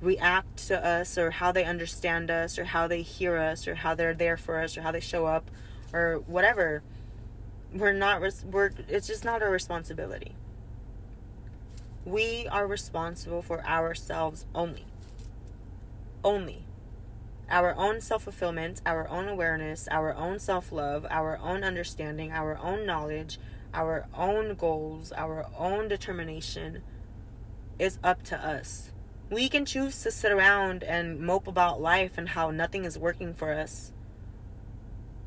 react to us or how they understand us or how they hear us or how they're there for us or how they show up or whatever we're not we're it's just not our responsibility we are responsible for ourselves only only our own self-fulfillment our own awareness our own self-love our own understanding our own knowledge our own goals our own determination is up to us we can choose to sit around and mope about life and how nothing is working for us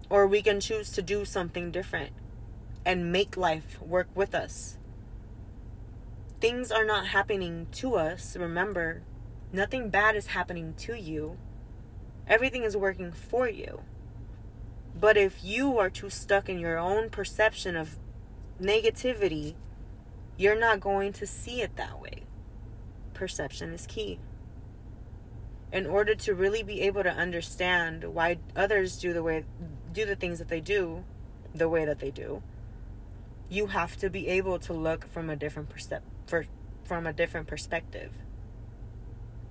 or we can choose to do something different and make life work with us. Things are not happening to us. Remember, nothing bad is happening to you. Everything is working for you. But if you are too stuck in your own perception of negativity, you're not going to see it that way. Perception is key. In order to really be able to understand why others do the way do the things that they do the way that they do, you have to be able to look from a different perspective from a different perspective.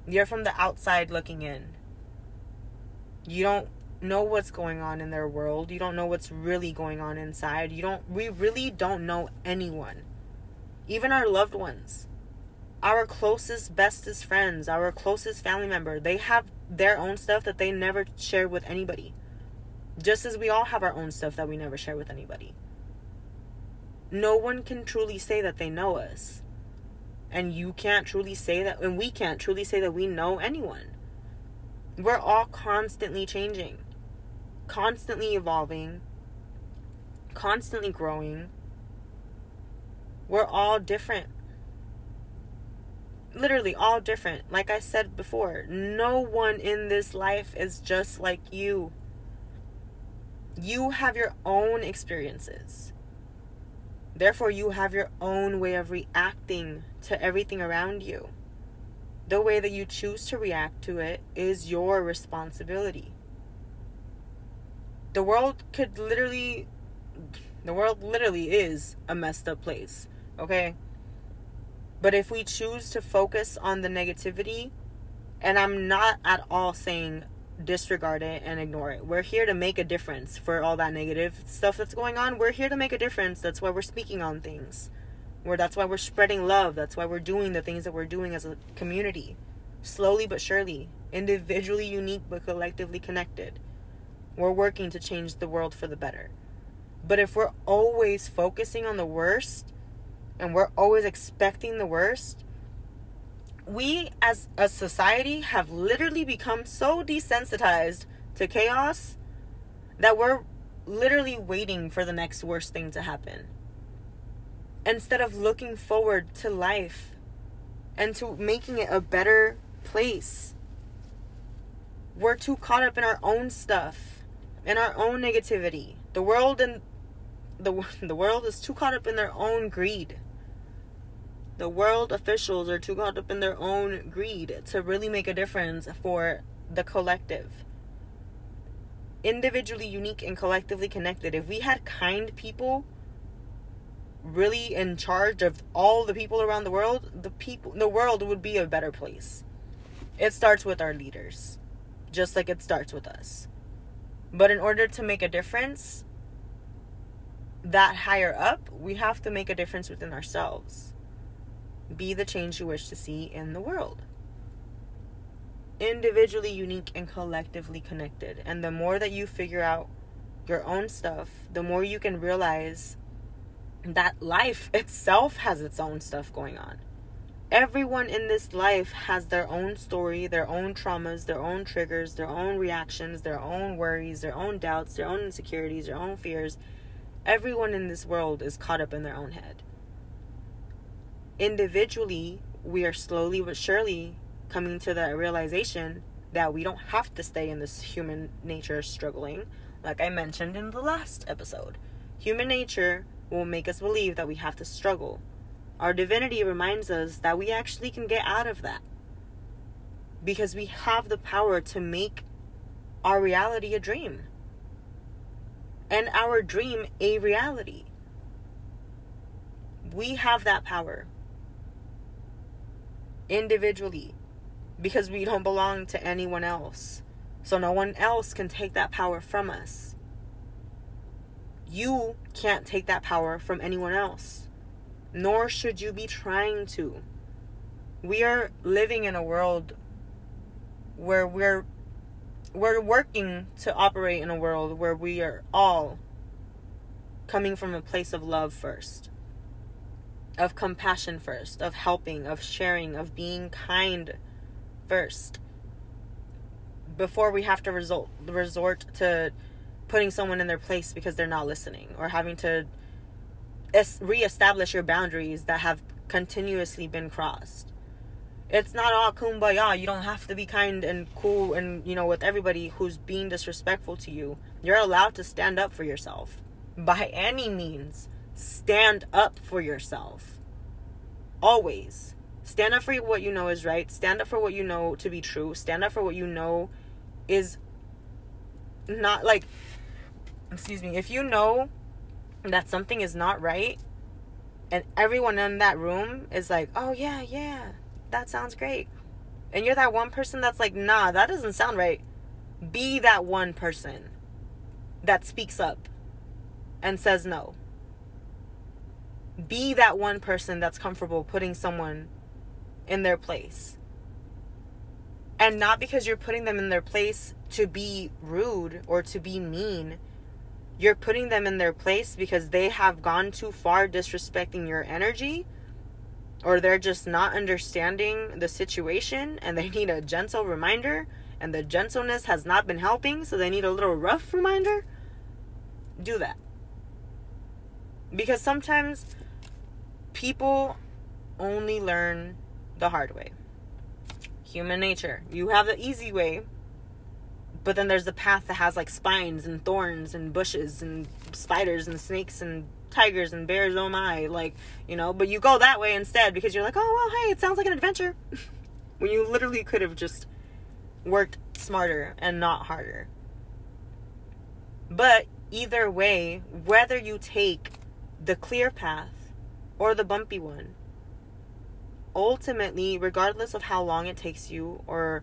You're from the outside looking in. You don't know what's going on in their world. You don't know what's really going on inside. You don't we really don't know anyone. Even our loved ones. Our closest bestest friends, our closest family member, they have their own stuff that they never share with anybody. Just as we all have our own stuff that we never share with anybody no one can truly say that they know us. And you can't truly say that, and we can't truly say that we know anyone. We're all constantly changing, constantly evolving, constantly growing. We're all different. Literally, all different. Like I said before, no one in this life is just like you. You have your own experiences Therefore, you have your own way of reacting to everything around you. The way that you choose to react to it is your responsibility. The world could literally, the world literally is a messed up place, okay? But if we choose to focus on the negativity, and I'm not at all saying disregard it and ignore it. We're here to make a difference for all that negative stuff that's going on. We're here to make a difference. That's why we're speaking on things. Where that's why we're spreading love. That's why we're doing the things that we're doing as a community. Slowly but surely, individually unique but collectively connected. We're working to change the world for the better. But if we're always focusing on the worst and we're always expecting the worst, we as a society have literally become so desensitized to chaos that we're literally waiting for the next worst thing to happen instead of looking forward to life and to making it a better place. We're too caught up in our own stuff, in our own negativity. The world and the the world is too caught up in their own greed the world officials are too caught up in their own greed to really make a difference for the collective. Individually unique and collectively connected. If we had kind people really in charge of all the people around the world, the people the world would be a better place. It starts with our leaders, just like it starts with us. But in order to make a difference that higher up, we have to make a difference within ourselves be the change you wish to see in the world. Individually unique and collectively connected. And the more that you figure out your own stuff, the more you can realize that life itself has its own stuff going on. Everyone in this life has their own story, their own traumas, their own triggers, their own reactions, their own worries, their own doubts, their own insecurities, their own fears. Everyone in this world is caught up in their own head. Individually, we are slowly but surely coming to the realization that we don't have to stay in this human nature struggling, like I mentioned in the last episode. Human nature will make us believe that we have to struggle. Our divinity reminds us that we actually can get out of that. Because we have the power to make our reality a dream. And our dream a reality. We have that power. Individually. Because we don't belong to anyone else. So no one else can take that power from us you can't take that power from anyone else, nor should you be trying to. We are living in a world where we're we're working to operate in a world where we are all coming from a place of love first of compassion first of helping of sharing of being kind first before we have to result resort to putting someone in their place because they're not listening or having to es- reestablish your boundaries that have continuously been crossed. It's not all kumbaya. You don't have to be kind and cool and, you know, with everybody who's being disrespectful to you. You're allowed to stand up for yourself. By any means, stand up for yourself. Always. Stand up for what you know is right. Stand up for what you know to be true. Stand up for what you know is not like excuse me, if you know that something is not right and everyone in that room is like, "Oh yeah, yeah. That sounds great." And you're that one person that's like, "Nah, that doesn't sound right." Be that one person that speaks up and says no. Be that one person that's comfortable putting someone in their place. And not because you're putting them in their place to be rude or to be mean. You're putting them in their place because they have gone too far disrespecting your energy or they're just not understanding the situation and they need a gentle reminder and the gentleness has not been helping so they need a little rough reminder. Do that. Because sometimes people only learn the hard way. Human nature. You have the easy way but then there's the path that has like spines and thorns and bushes and spiders and snakes and tigers and bears oh my like you know? But you go that way instead because you're like oh well hey it sounds like an adventure. When you literally could have just worked smarter and not harder. But either way whether you take the clear path or the bumpy one ultimately regardless of how long it takes you or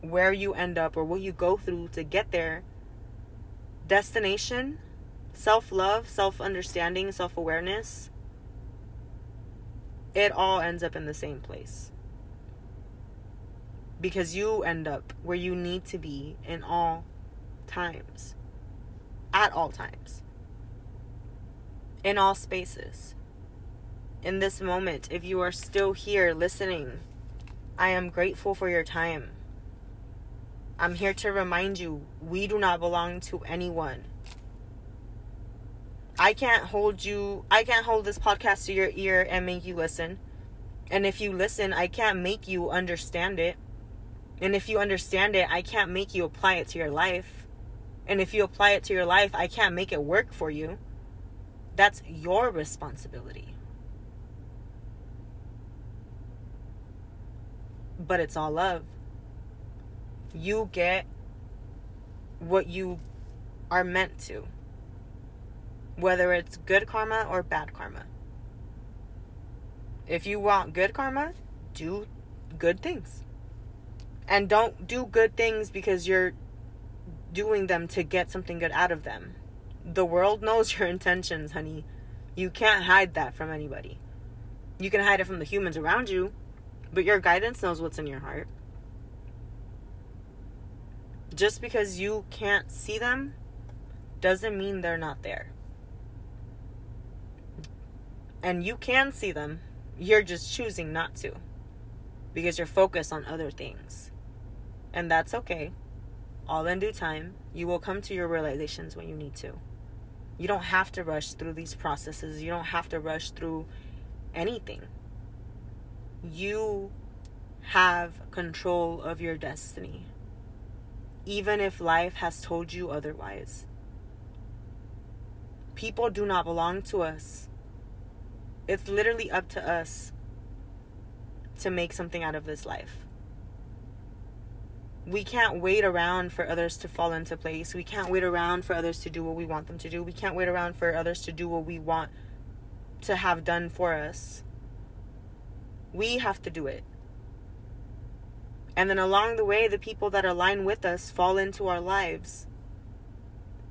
where you end up or what you go through to get there, destination, self love, self understanding, self awareness, it all ends up in the same place. Because you end up where you need to be in all times. At all times. In all spaces. In this moment, if you are still here listening, I am grateful for your time. I'm here to remind you we do not belong to anyone. I can't hold you, I can't hold this podcast to your ear and make you listen. And if you listen, I can't make you understand it. And if you understand it, I can't make you apply it to your life. And if you apply it to your life, I can't make it work for you. That's your responsibility. But it's all love you get what you are meant to, whether it's good karma or bad karma. If you want good karma, do good things. And don't do good things because you're doing them to get something good out of them. The world knows your intentions, honey. You can't hide that from anybody. You can hide it from the humans around you, but your guidance knows what's in your heart just because you can't see them doesn't mean they're not there. And you can see them. You're just choosing not to because you're focused on other things. And that's okay. All in due time, you will come to your realizations when you need to. You don't have to rush through these processes. You don't have to rush through anything. You have control of your destiny, even if life has told you otherwise. People do not belong to us. It's literally up to us to make something out of this life. We can't wait around for others to fall into place. We can't wait around for others to do what we want them to do. We can't wait around for others to do what we want to have done for us. We have to do it. And then along the way, the people that align with us fall into our lives.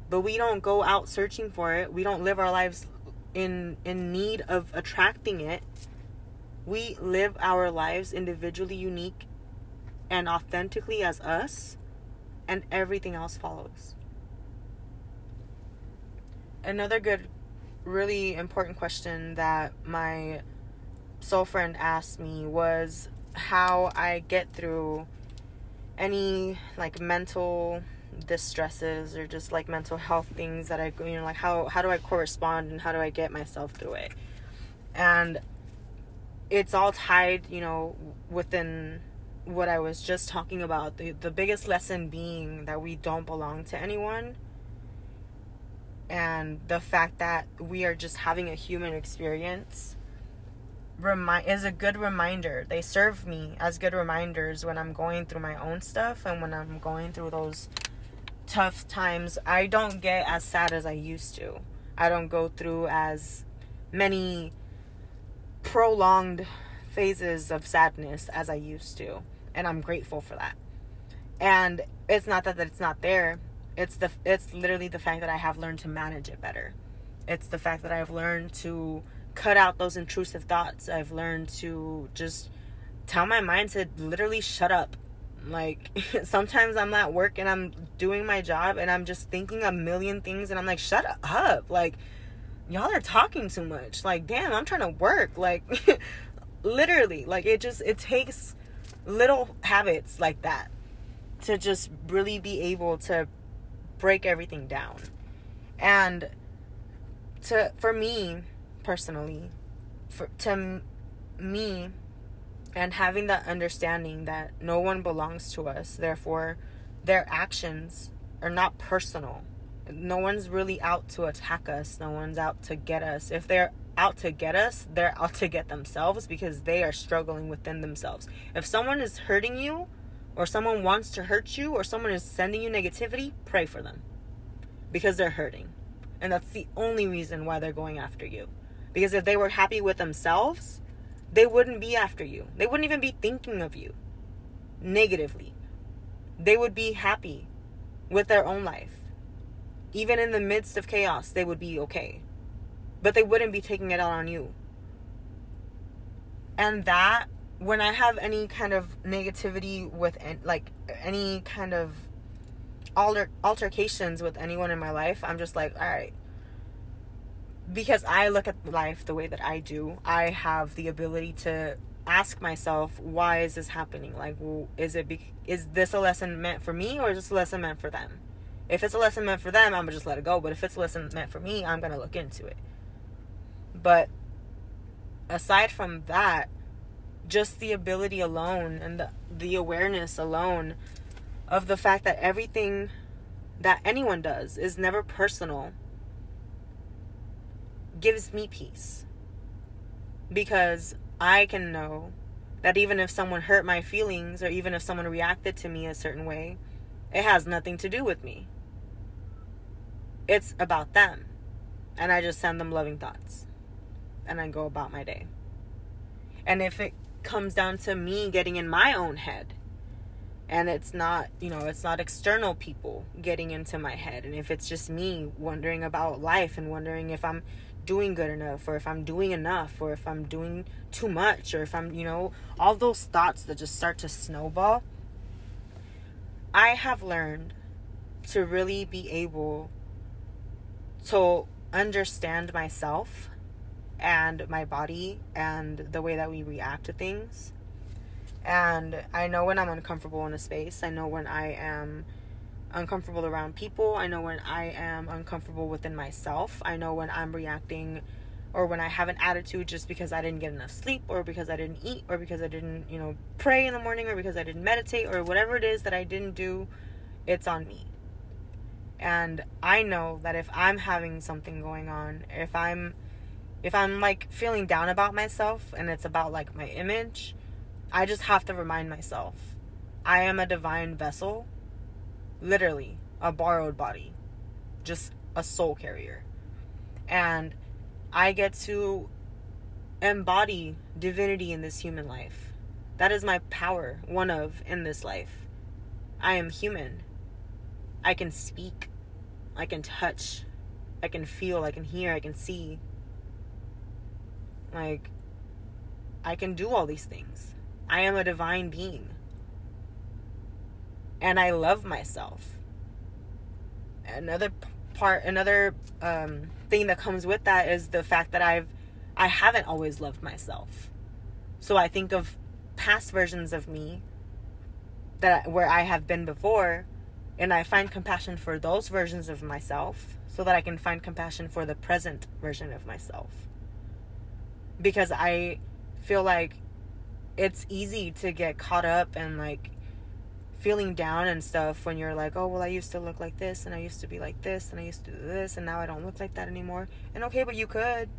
But we don't go out searching for it. We don't live our lives in in need of attracting it. We live our lives individually unique and authentically as us, and everything else follows. Another good really important question that my soul friend asked me was how I get through any like mental distresses or just like mental health things that I you know like how how do I correspond and how do I get myself through it? And it's all tied you know within what I was just talking about the the biggest lesson being that we don't belong to anyone and the fact that we are just having a human experience remind is a good reminder. They serve me as good reminders when I'm going through my own stuff and when I'm going through those tough times. I don't get as sad as I used to. I don't go through as many prolonged phases of sadness as I used to, and I'm grateful for that. And it's not that, that it's not there. It's the it's literally the fact that I have learned to manage it better. It's the fact that I've learned to cut out those intrusive thoughts. I've learned to just tell my mind to literally shut up. Like sometimes I'm at work and I'm doing my job and I'm just thinking a million things and I'm like, shut up. Like y'all are talking too much. Like, damn, I'm trying to work. Like literally, like it just it takes little habits like that to just really be able to break everything down. And to for me personally, for to me and having that understanding that no one belongs to us, therefore their actions are not personal. No one's really out to attack us. No one's out to get us. If they're out to get us, they're out to get themselves because they are struggling within themselves. If someone is hurting you, or someone wants to hurt you, or someone is sending you negativity, pray for them because they're hurting. And that's the only reason why they're going after you. Because if they were happy with themselves, they wouldn't be after you. They wouldn't even be thinking of you negatively. They would be happy with their own life. Even in the midst of chaos, they would be okay. But they wouldn't be taking it out on you. And that, when I have any kind of negativity with, like, any kind of alter- altercations with anyone in my life, I'm just like, all right. Because I look at life the way that I do, I have the ability to ask myself, why is this happening? Like, is it be- is this a lesson meant for me or is this a lesson meant for them? If it's a lesson meant for them, I'm gonna just let it go. But if it's a lesson meant for me, I'm gonna look into it. But aside from that, just the ability alone and the, the awareness alone of the fact that everything that anyone does is never personal gives me peace. Because I can know that even if someone hurt my feelings or even if someone reacted to me a certain way, it has nothing to do with me. It's about them. And I just send them loving thoughts. And I go about my day. And if it comes down to me getting in my own head and it's not you know it's not external people getting into my head and if it's just me wondering about life and wondering if i'm doing good enough or if i'm doing enough or if i'm doing too much or if i'm you know all those thoughts that just start to snowball i have learned to really be able to understand myself and my body and the way that we react to things. And I know when I'm uncomfortable in a space. I know when I am uncomfortable around people. I know when I am uncomfortable within myself. I know when I'm reacting or when I have an attitude just because I didn't get enough sleep or because I didn't eat or because I didn't, you know, pray in the morning or because I didn't meditate or whatever it is that I didn't do, it's on me. And I know that if I'm having something going on, if I'm if I'm like feeling down about myself and it's about like my image, I just have to remind myself I am a divine vessel, literally a borrowed body, just a soul carrier. And I get to embody divinity in this human life. That is my power, one of in this life. I am human. I can speak. I can touch. I can feel. I can hear. I can see. Like, I can do all these things. I am a divine being. And I love myself. Another part, another um, thing that comes with that is the fact that I've, I haven't always loved myself. So I think of past versions of me that where I have been before, and I find compassion for those versions of myself so that I can find compassion for the present version of myself because I feel like it's easy to get caught up and like feeling down and stuff when you're like, oh, well, I used to look like this and I used to be like this and I used to do this and now I don't look like that anymore. And okay, but you could.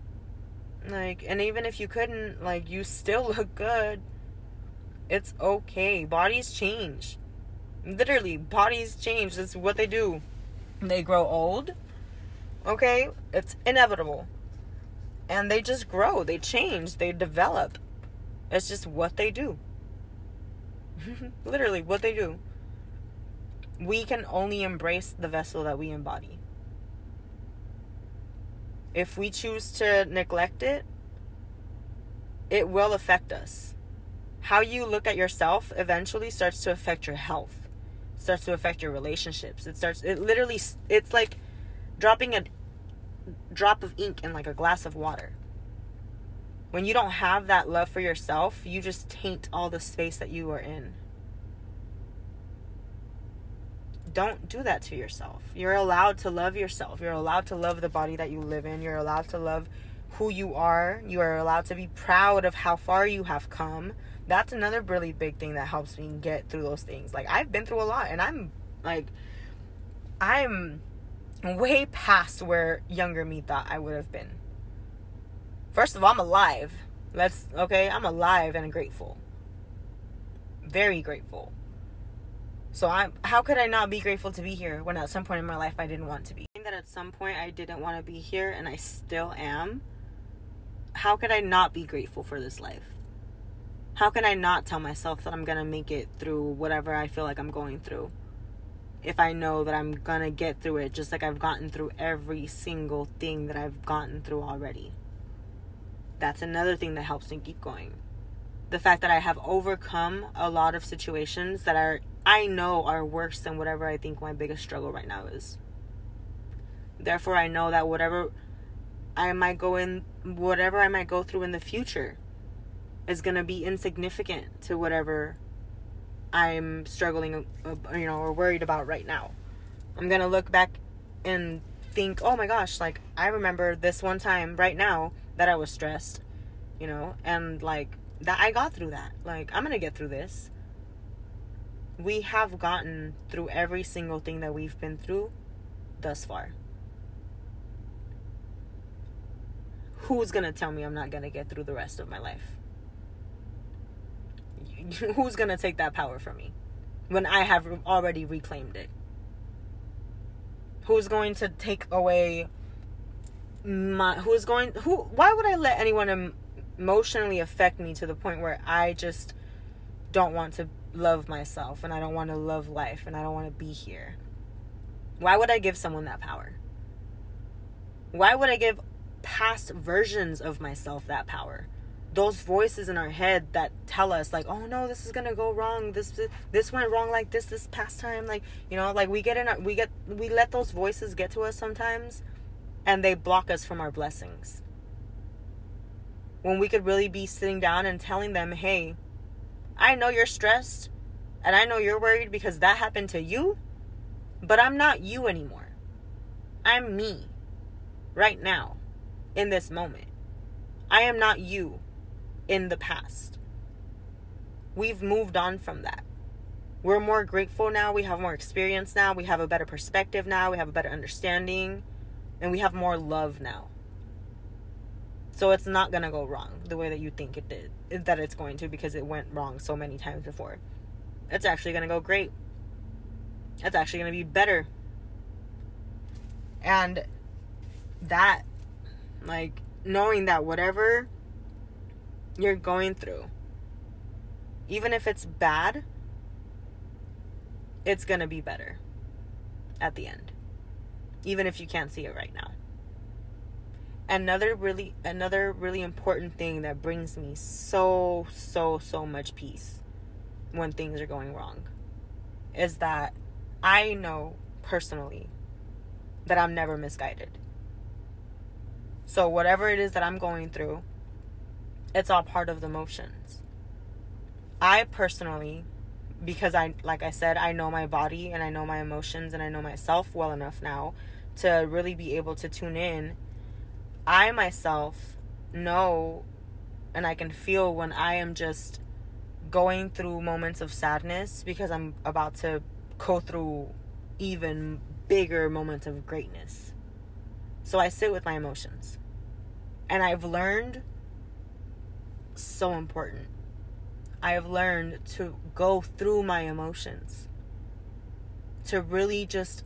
Like, and even if you couldn't, like, you still look good. It's okay. Bodies change. Literally, bodies change. That's what they do. They grow old. Okay? It's inevitable and they just grow, they change, they develop. It's just what they do. Literally, what they do. We can only embrace the vessel that we embody. If we choose to neglect it, it will affect us. How you look at yourself eventually starts to affect your health, starts to affect your relationships. It starts, it literally, it's like dropping a drop of ink in like a glass of water. When you don't have that love for yourself, you just taint all the space that you are in. Don't do that to yourself. You're allowed to love yourself. You're allowed to love the body that you live in. You're allowed to love who you are. You are allowed to be proud of how far you have come. That's another really big thing that helps me get through those things. Like I've been through a lot and I'm like I'm way past where younger me thought I would have been. First of all, I'm alive. Let's okay, I'm alive and grateful. Very grateful. So I'm how could I not be grateful to be here when at some point in my life I didn't want to be? That at some point I didn't want to be here and I still am. How could I not be grateful for this life? How can I not tell myself that I'm going to make it through whatever I feel like I'm going through? if I know that I'm gonna get through it, just like I've gotten through every single thing that I've gotten through already. That's another thing that helps me keep going. The fact that I have overcome a lot of situations that are, I know, are worse than whatever I think my biggest struggle right now is. Therefore, I know that whatever I might go in, whatever I might go through in the future, is gonna be insignificant to whatever I'm struggling, uh, you know, or worried about right now. I'm gonna look back and think, oh my gosh, like I remember this one time right now that I was stressed, you know, and like that I got through that. Like I'm gonna get through this. We have gotten through every single thing that we've been through thus far. Who's gonna tell me I'm not gonna get through the rest of my life? who's to take that power from me when I have already reclaimed it? Who's going to take away my who's going who why would I let anyone emotionally affect me to the point where I just don't want to love myself and I don't want to love life and I don't want to be here? Why would I give someone that power? Why would I give past versions of myself that power? those voices in our head that tell us like oh no this is gonna go wrong this this went wrong like this this past time like you know like we get in our, we get we let those voices get to us sometimes and they block us from our blessings when we could really be sitting down and telling them, hey, I know you're stressed and I know you're worried because that happened to you, but I'm not you anymore. I'm me right now in this moment. I am not you in the past. We've moved on from that. We're more grateful now. We have more experience now. We have a better perspective now. We have a better understanding. And we have more love now. So it's not going to go wrong the way that you think it did, that it's going to because it went wrong so many times before. It's actually going to go great. It's actually going to be better. And that, like, knowing that whatever you're going through, even if it's bad, it's going to be better at the end. Even if you can't see it right now another really another really important thing that brings me so so so much peace when things are going wrong is that I know personally that I'm never misguided. So whatever it is that I'm going through, it's all part of the motions. I personally because I like I said I know my body and I know my emotions and I know myself well enough now to really be able to tune in I myself know and I can feel when I am just going through moments of sadness because I'm about to go through even bigger moments of greatness. So I sit with my emotions. And I've learned so important. I have learned to go through my emotions. To really just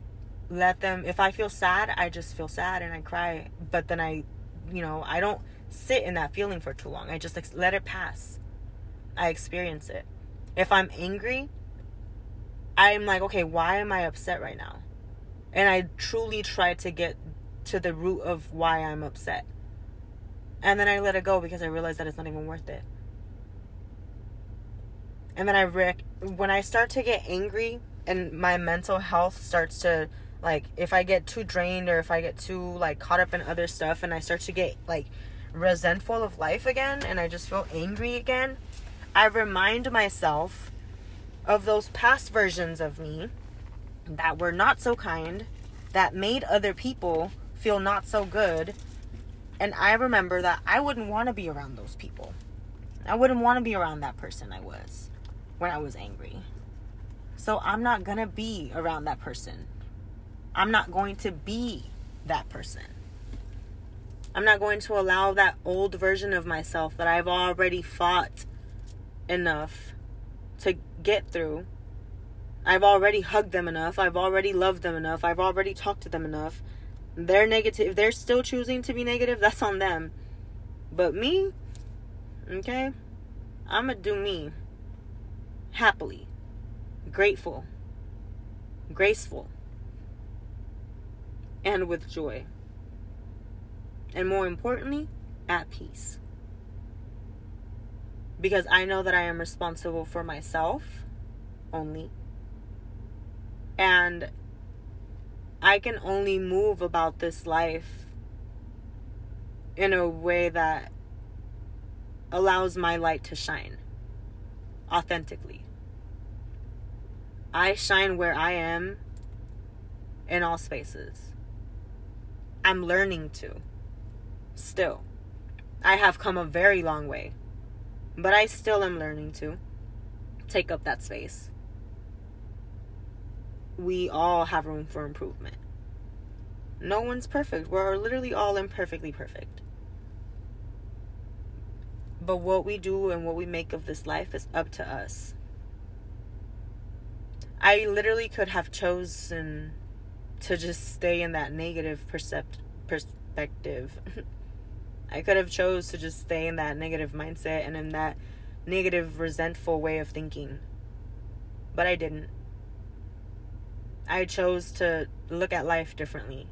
let them if I feel sad, I just feel sad and I cry, but then I you know, I don't sit in that feeling for too long. I just like, let it pass. I experience it. If I'm angry, I'm like, okay, why am I upset right now? And I truly try to get to the root of why I'm upset. And then I let it go because I realize that it's not even worth it. And then I when I start to get angry and my mental health starts to like if I get too drained or if I get too like caught up in other stuff and I start to get like resentful of life again and I just feel angry again, I remind myself of those past versions of me that were not so kind, that made other people feel not so good. And I remember that I wouldn't want to be around those people. I wouldn't want to be around that person I was when I was angry. So I'm not going to be around that person I'm not going to be that person. I'm not going to allow that old version of myself that I've already fought enough to get through. I've already hugged them enough. I've already loved them enough. I've already talked to them enough. They're negative. If they're still choosing to be negative, that's on them. But me, okay, I'm going to do me happily, grateful, graceful and with joy. And more importantly, at peace. Because I know that I am responsible for myself only. And I can only move about this life in a way that allows my light to shine authentically. I shine where I am in all spaces. I'm learning to. Still. I have come a very long way. But I still am learning to take up that space. We all have room for improvement. No one's perfect. We're literally all imperfectly perfect. But what we do and what we make of this life is up to us. I literally could have chosen to just stay in that negative percept- perspective. I could have chose to just stay in that negative mindset and in that negative resentful way of thinking. But I didn't. I chose to look at life differently.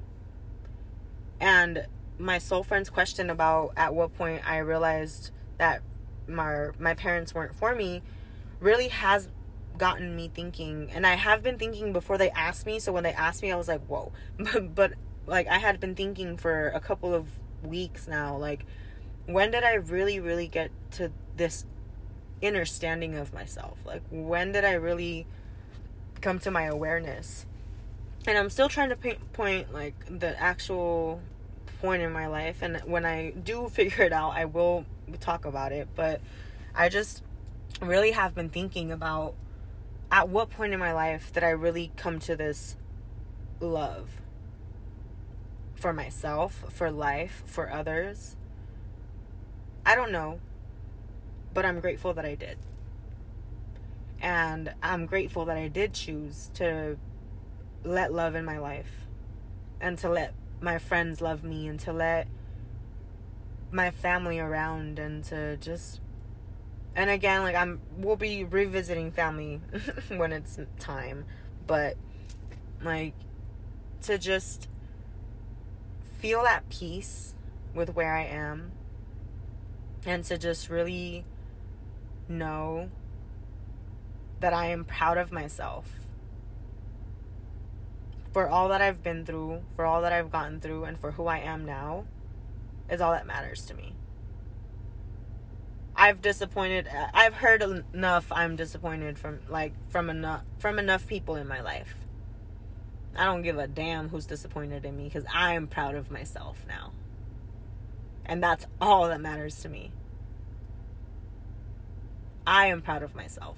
And my soul friend's question about at what point I realized that my my parents weren't for me really has gotten me thinking and I have been thinking before they asked me so when they asked me I was like whoa but, but like I had been thinking for a couple of weeks now like when did I really, really get to this understanding of myself? Like, when did I really come to my awareness? And I'm still trying to point like the actual point in my life. And when I do figure it out, I will talk about it. But I just really have been thinking about at what point in my life did I really come to this love for myself, for life, for others. I don't know, but I'm grateful that I did. And I'm grateful that I did choose to let love in my life and to let my friends love me and to let my family around and to just and again like I'm we'll be revisiting family when it's time but like to just feel at peace with where I am and to just really know that I am proud of myself for all that I've been through, for all that I've gotten through, and for who I am now is all that matters to me. I've disappointed I've heard enough I'm disappointed from like from enough from enough people in my life. I don't give a damn who's disappointed in me cuz I am proud of myself now. And that's all that matters to me. I am proud of myself.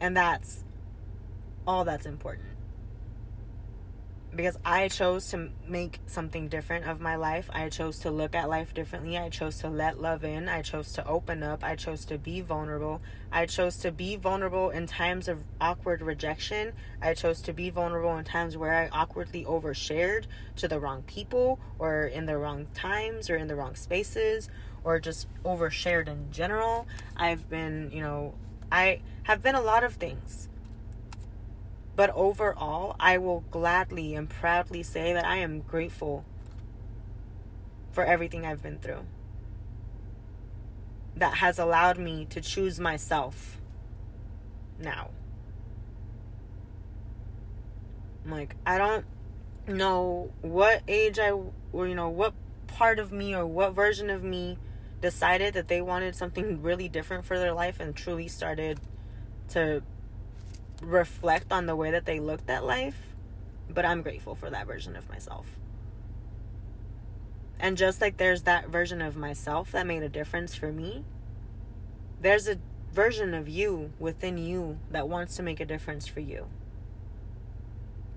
And that's all that's important. Because I chose to make something different of my life. I chose to look at life differently. I chose to let love in. I chose to open up. I chose to be vulnerable. I chose to be vulnerable in times of awkward rejection. I chose to be vulnerable in times where I awkwardly overshared to the wrong people or in the wrong times or in the wrong spaces or just overshared in general. I've been, you know, I have been a lot of things. But overall, I will gladly and proudly say that I am grateful for everything I've been through. That has allowed me to choose myself now. Like, I don't know what age I, or, you know, what part of me or what version of me decided that they wanted something really different for their life and truly started to reflect on the way that they looked at life, but I'm grateful for that version of myself. And just like there's that version of myself that made a difference for me, there's a version of you within you that wants to make a difference for you.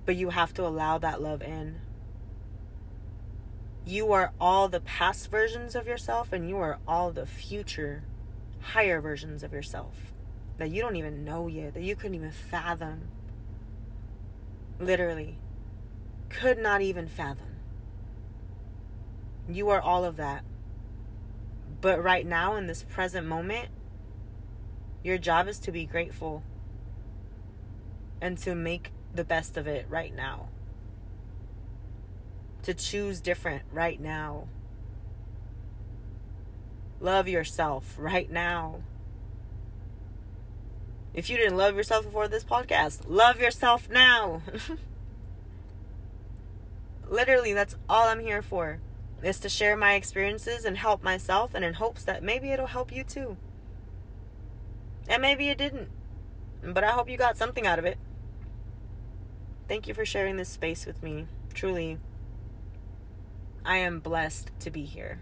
But you have to allow that love in. You are all the past versions of yourself, and you are all the future, higher versions of yourself that you don't even know yet, that you couldn't even fathom. Literally, could not even fathom. You are all of that. But right now, in this present moment, your job is to be grateful and to make the best of it right now. To choose different right now. Love yourself right now. If you didn't love yourself before this podcast, love yourself now. Literally, that's all I'm here for. Is to share my experiences and help myself and in hopes that maybe it'll help you too. And maybe it didn't. But I hope you got something out of it. Thank you for sharing this space with me. Truly, I am blessed to be here.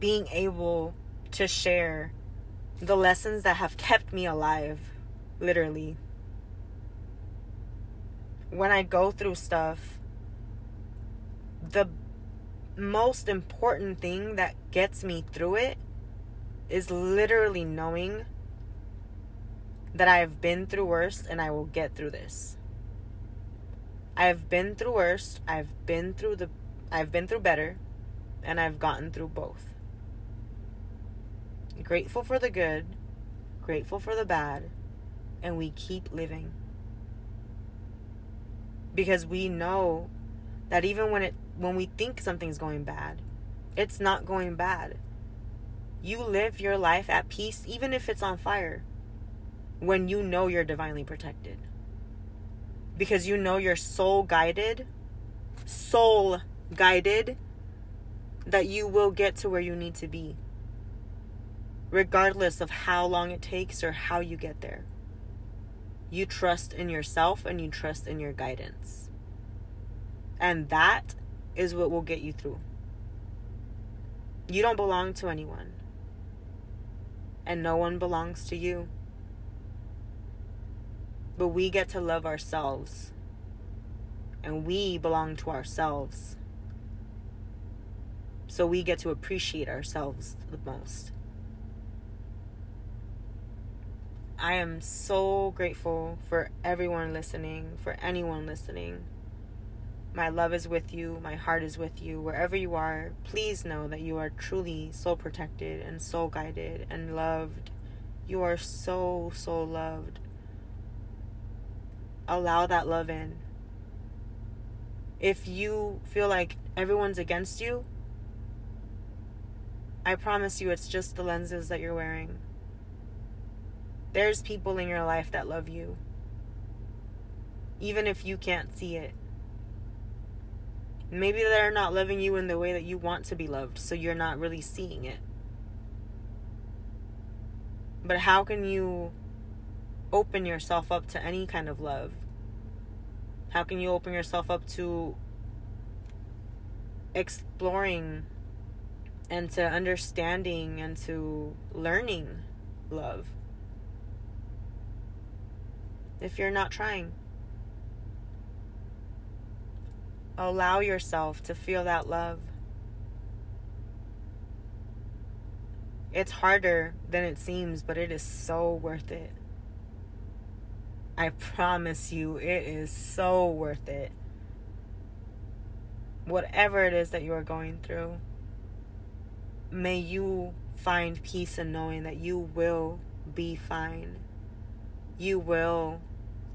Being able to share the lessons that have kept me alive, literally. When I go through stuff, the most important thing that gets me through it is literally knowing that I've been through worse and I will get through this. I've been through worse, I've been through the I've been through better, and I've gotten through both grateful for the good, grateful for the bad, and we keep living. Because we know that even when it when we think something's going bad, it's not going bad. You live your life at peace even if it's on fire. When you know you're divinely protected. Because you know you're soul guided soul guided that you will get to where you need to be, regardless of how long it takes or how you get there. You trust in yourself and you trust in your guidance. And that is what will get you through. You don't belong to anyone, and no one belongs to you. But we get to love ourselves, and we belong to ourselves. So we get to appreciate ourselves the most. I am so grateful for everyone listening, for anyone listening. My love is with you. My heart is with you. Wherever you are, please know that you are truly so protected and so guided and loved. You are so, so loved. Allow that love in. If you feel like everyone's against you, I promise you it's just the lenses that you're wearing. There's people in your life that love you, even if you can't see it. Maybe they're not loving you in the way that you want to be loved, so you're not really seeing it. But how can you open yourself up to any kind of love? How can you open yourself up to exploring and to understanding and to learning love? If you're not trying. Allow yourself to feel that love. It's harder than it seems, but it is so worth it. I promise you, it is so worth it. Whatever it is that you are going through, may you find peace in knowing that you will be fine. You will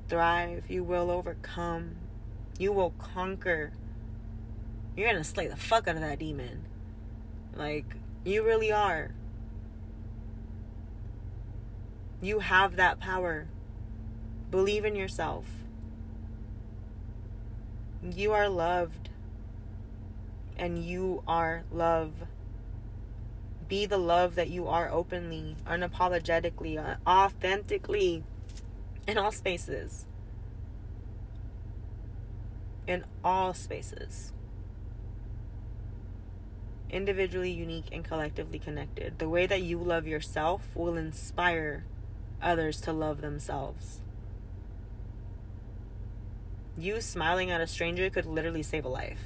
thrive. You will overcome. You will conquer. You're going to slay the fuck out of that demon. Like, you really are. You have that power. Believe in yourself. You are loved. And you are love. Be the love that you are openly, unapologetically, uh, authentically in all spaces. In all spaces. Individually unique and collectively connected. The way that you love yourself will inspire others to love themselves. You smiling at a stranger could literally save a life.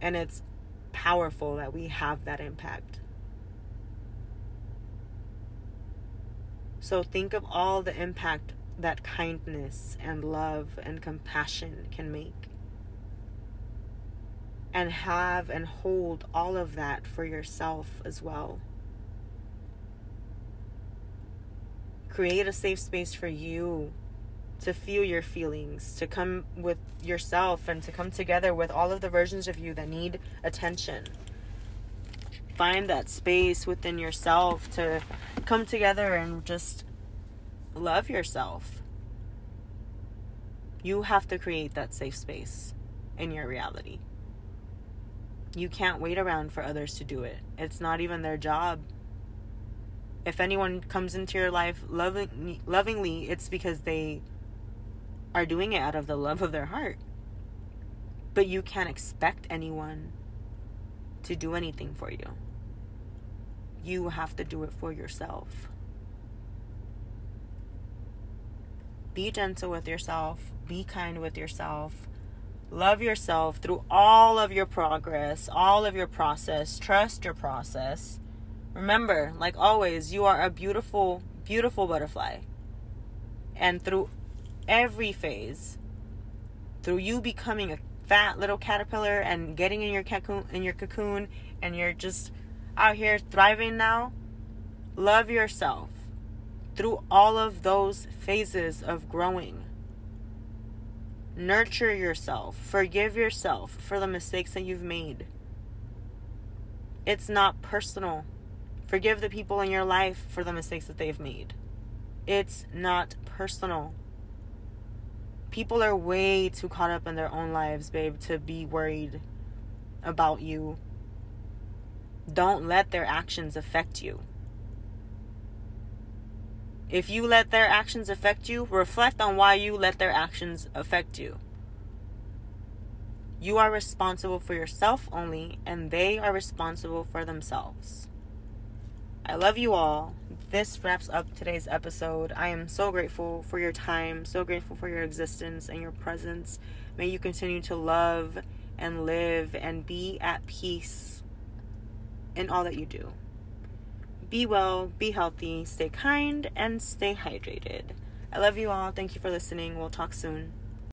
And it's powerful that we have that impact. So think of all the impact that kindness and love and compassion can make. And have and hold all of that for yourself as well. Create a safe space for you to feel your feelings, to come with yourself, and to come together with all of the versions of you that need attention find that space within yourself to come together and just love yourself. You have to create that safe space in your reality. You can't wait around for others to do it. It's not even their job. If anyone comes into your life loving, lovingly, it's because they are doing it out of the love of their heart. But you can't expect anyone to do anything for you. You have to do it for yourself. Be gentle with yourself, be kind with yourself. Love yourself through all of your progress, all of your process. Trust your process. Remember, like always, you are a beautiful, beautiful butterfly. And through every phase, through you becoming a fat little caterpillar and getting in your cocoon in your cocoon and you're just out here thriving now love yourself through all of those phases of growing. Nurture yourself. Forgive yourself for the mistakes that you've made. It's not personal. Forgive the people in your life for the mistakes that they've made. It's not personal. People are way too caught up in their own lives, babe, to be worried about you. Don't let their actions affect you. If you let their actions affect you, reflect on why you let their actions affect you. You are responsible for yourself only, and they are responsible for themselves. I love you all. This wraps up today's episode. I am so grateful for your time, so grateful for your existence and your presence. May you continue to love and live and be at peace in all that you do. Be well, be healthy, stay kind, and stay hydrated. I love you all. Thank you for listening. We'll talk soon.